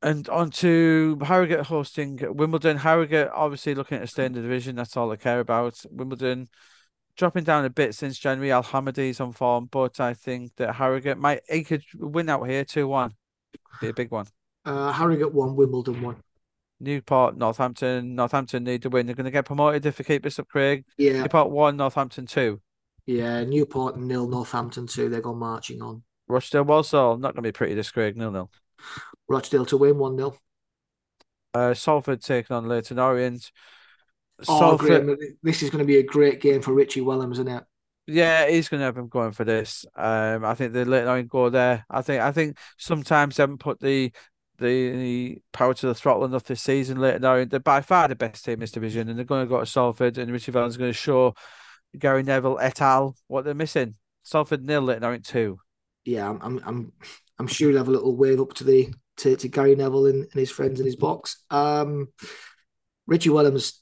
And on to Harrogate hosting Wimbledon. Harrogate obviously looking at stay in the division. That's all I care about. Wimbledon dropping down a bit since January. Al Hamadi's on form, but I think that Harrogate might he could win out here 2 1. Be a big one. Uh, Harrogate won, Wimbledon won. Newport, Northampton. Northampton need to win. They're going to get promoted if they keep this up, Craig. Yeah. Newport one, Northampton two. Yeah, Newport nil, Northampton two. They're going marching on. Rochdale Walsall, not going to be pretty this, Craig. Nil nil. Rochdale to win 1 0. Uh, Salford taking on Leyton Orient. Oh, Salford... great. This is going to be a great game for Richie Wellens, isn't it? Yeah, he's going to have him going for this. Um, I think the Leyton Orient go there. I think I think sometimes they haven't put the the, the power to the throttle enough this season. Leyton Orient, they're by far the best team in this division, and they're going to go to Salford, and Richie Wellens's going to show Gary Neville et al. what they're missing. Salford nil, Leyton Orient two. Yeah, I'm I'm I'm sure he'll have a little wave up to the to, to Gary Neville and, and his friends in his box. Um, Richie Wellens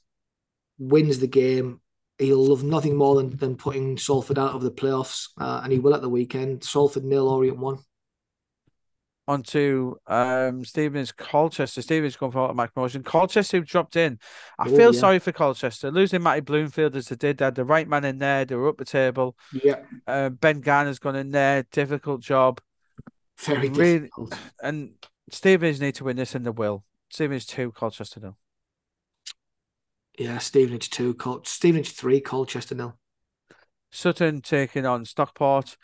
wins the game. He'll love nothing more than, than putting Salford out of the playoffs, uh, and he will at the weekend. Salford nil, Orient one. On to um, Stevenage Colchester. Stevenage going for automatic promotion. Colchester dropped in. I oh, feel yeah. sorry for Colchester. Losing Matty Bloomfield as they did. They had the right man in there. They were up the table. Yeah. Uh, ben Garner's gone in there. Difficult job. Very really, difficult. And Stevenage need to win this, and they will. Stevenage two, Colchester nil. Yeah, Stevenage two, Col- Stevenage three, Colchester nil. Sutton taking on Stockport.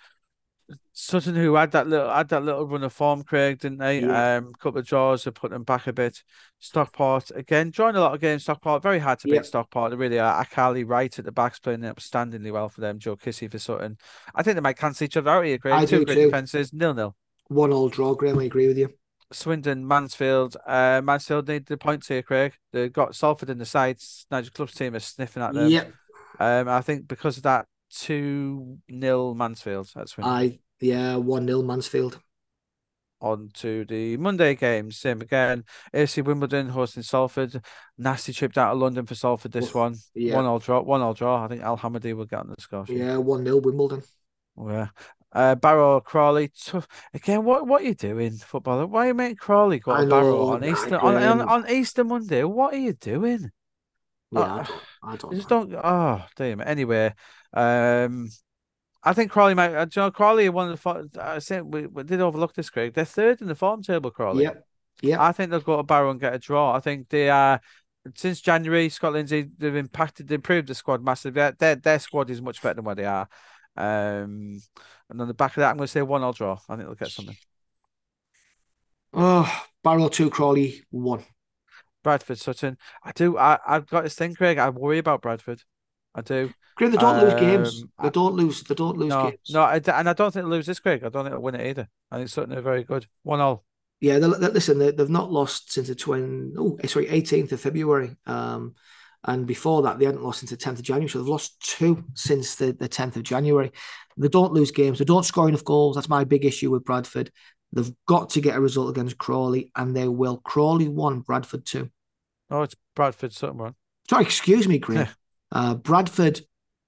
Sutton, who had that little had that little run of form, Craig, didn't they? Yeah. Um, couple of draws have put them back a bit. Stockport again, drawing a lot of games. Stockport very hard to beat. Stockport, they really are. Akali right at the back's playing outstandingly well for them. Joe Kizzi for Sutton. I think they might cancel each other out here, Craig. I Two great too. defenses, nil nil. One all draw, Graeme. I agree with you. Swindon, Mansfield. Uh, Mansfield need the points here, Craig. They've got Salford in the sides. Nigel Clough's team is sniffing at them. Yeah. Um, I think because of that, 2 0 Mansfield at Swindon. I, yeah, 1 0 Mansfield. On to the Monday games. Same again. AFC Wimbledon hosting Salford. Nasty trip down to London for Salford this one. Yeah. One all draw. One all draw. I think Al Hamadi will get on the score. Yeah, 1 0 Wimbledon. Yeah. Uh, Barrow Crawley. Tough. Again, what what are you doing, footballer? Why are you making Crawley go to Barrow on Easter on, on, on, Easter Monday? What are you doing? Yeah, uh, I don't, I don't just don't. Oh, damn. Anyway, um, I think Crawley might. Uh, John Crawley, one of the. I think we, we did overlook this, Craig. They're third in the form table, Crawley. Yeah, yeah. I think they'll go to Barrow and get a draw. I think they are. Since January, Scott Lindsey, they've impacted, improved the squad massively. Their, their squad is much better than where they are. Um, and on the back of that, I'm going to say one I'll draw. I think they'll get something. Oh, Barrow two, Crawley one. Bradford, Sutton. I do. I, I've got this thing, Craig. I worry about Bradford. I do. Graeme, they don't lose games. Um, They don't lose. They don't lose No, games. no, I, and I don't think they'll lose this, Craig. I don't think they'll win it either. I think Sutton are very good. One all. Yeah, they, they, listen, they, they've not lost since the 20, oh, sorry, 18th of February. Um, and before that, they hadn't lost since the 10th of January. So they've lost two since the, the 10th of January. They don't lose games. They don't score enough goals. That's my big issue with Bradford. They've got to get a result against Crawley, and they will. Crawley one, Bradford two. Oh, it's Bradford, Sutton one. Sorry, excuse me, Graeme. uh, Bradford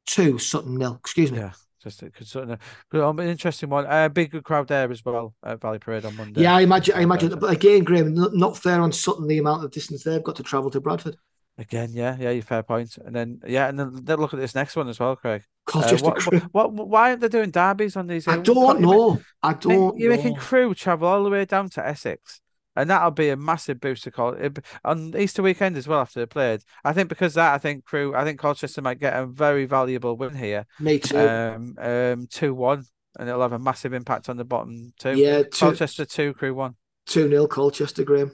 two, Sutton nil. Excuse me. Yeah, just Sutton. Good, um, an interesting one. Uh, big crowd there as well at Valley Parade on Monday. Yeah, I imagine. I imagine. But again, Graeme, not fair on Sutton the amount of distance they've got to travel to Bradford. Again, yeah, yeah, you fair point. And then yeah, and then look at this next one as well, Craig. Uh, what, what, what, why aren't they doing derbies on these? I don't make- know. I don't. You're making Crewe travel all the way down to Essex, and that'll be a massive boost to it- on Easter weekend as well after they played. I think because that, I think Crewe, I think Colchester might get a very valuable win here. Me too. Um, um, two one, and it'll have a massive impact on the bottom two. yeah, two, Colchester two, Crewe one. two nil Colchester, Graeme.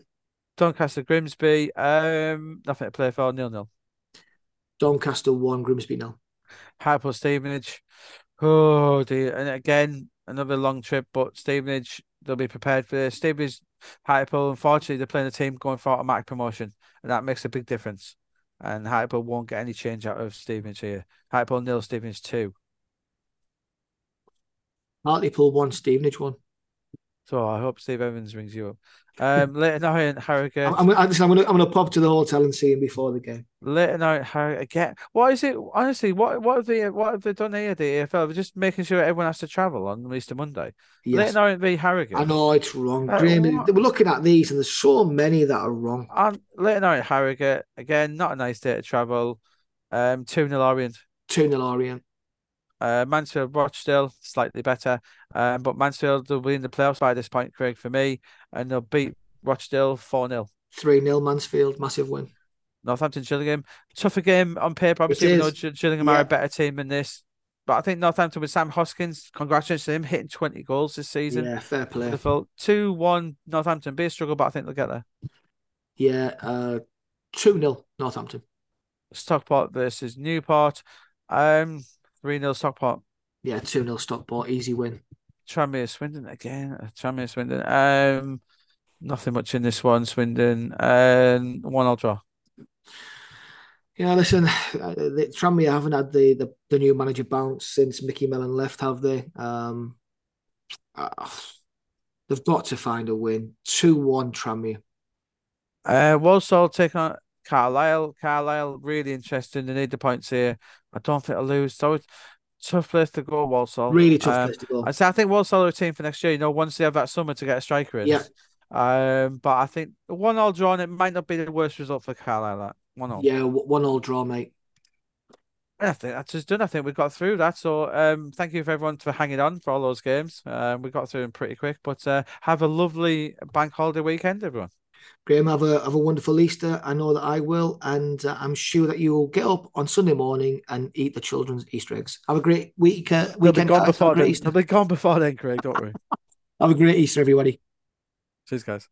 Doncaster Grimsby, um, nothing to play for, nil nil. Doncaster one, Grimsby nil. Hartlepool Stevenage. Oh dear. And again, another long trip, but Stevenage, they'll be prepared for this. Stevenage, Hartlepool, unfortunately, they're playing a team going for automatic promotion, and that makes a big difference. And Hartlepool won't get any change out of Stevenage here. Hartlepool nil, Stevenage two. Hartlepool one, Stevenage one. So I hope Steve Evans rings you up. Um, Leyton Orient, Harrogate. I'm, I'm, I'm, gonna I'm gonna pop to the hotel and see him before the game. Leyton Orient, Harrogate. What is it? Honestly, what what have they what have they done here? The EFL, They're just making sure everyone has to travel on Easter Monday. Yes, Leyton Orient v Harrogate. I know it's wrong, Uh, Graham. We're looking at these, and there's so many that are wrong. On Leyton Orient, Harrogate. Again, not a nice day to travel. Um, 2 0 Orient. Two nil Orient. Uh, Mansfield, Rochdale, slightly better. Um, but Mansfield will be in the playoffs by this point, Craig, for me. And they'll beat Rochdale 4 0. Three nil Mansfield, massive win. Northampton, Gillingham. Tougher game on paper, obviously, even though. Gill- Gillingham are a better team than this. But I think Northampton with Sam Hoskins, congratulations to him, hitting 20 goals this season. Yeah, fair play. Wonderful. 2 1 Northampton. Be a struggle, but I think they'll get there. Yeah, uh, two nil Northampton. Stockport versus Newport. Um, 3 0 Stockport. Yeah, two nil Stockport, easy win. Tranmere Swindon again. uh, Tranmere Swindon. Um, nothing much in this one. Swindon. Um, one all draw. Yeah, listen, uh, the, Tranmere haven't had the, the the new manager bounce since Micky Mellon left, have they? Um, uh, they've got to find a win. Two one Tranmere. Uh, Walsall take on Carlisle. Carlisle really interesting. They need the points here. I don't think they'll lose. So it's tough place to go. Walsall. Really tough Um, place to go. I say I think Walsall are a team for next year. You know, once they have that summer to get a striker in. Yeah. Um, but I think one all drawn. It might not be the worst result for Carlisle. That one all. Yeah, one all draw, mate. I think that's just done. I think we got through that. So um, thank you for everyone for hanging on for all those games. Um, we got through them pretty quick. But uh, have a lovely bank holiday weekend, everyone. Graeme, have a have a wonderful Easter. I know that I will, and uh, I'm sure that you will get up on Sunday morning and eat the children's Easter eggs. Have a great week. Uh, They'll be weekend. gone a before then. Easter. They'll be gone before then, Craig. Don't worry. Have a great Easter, everybody. Cheers, guys.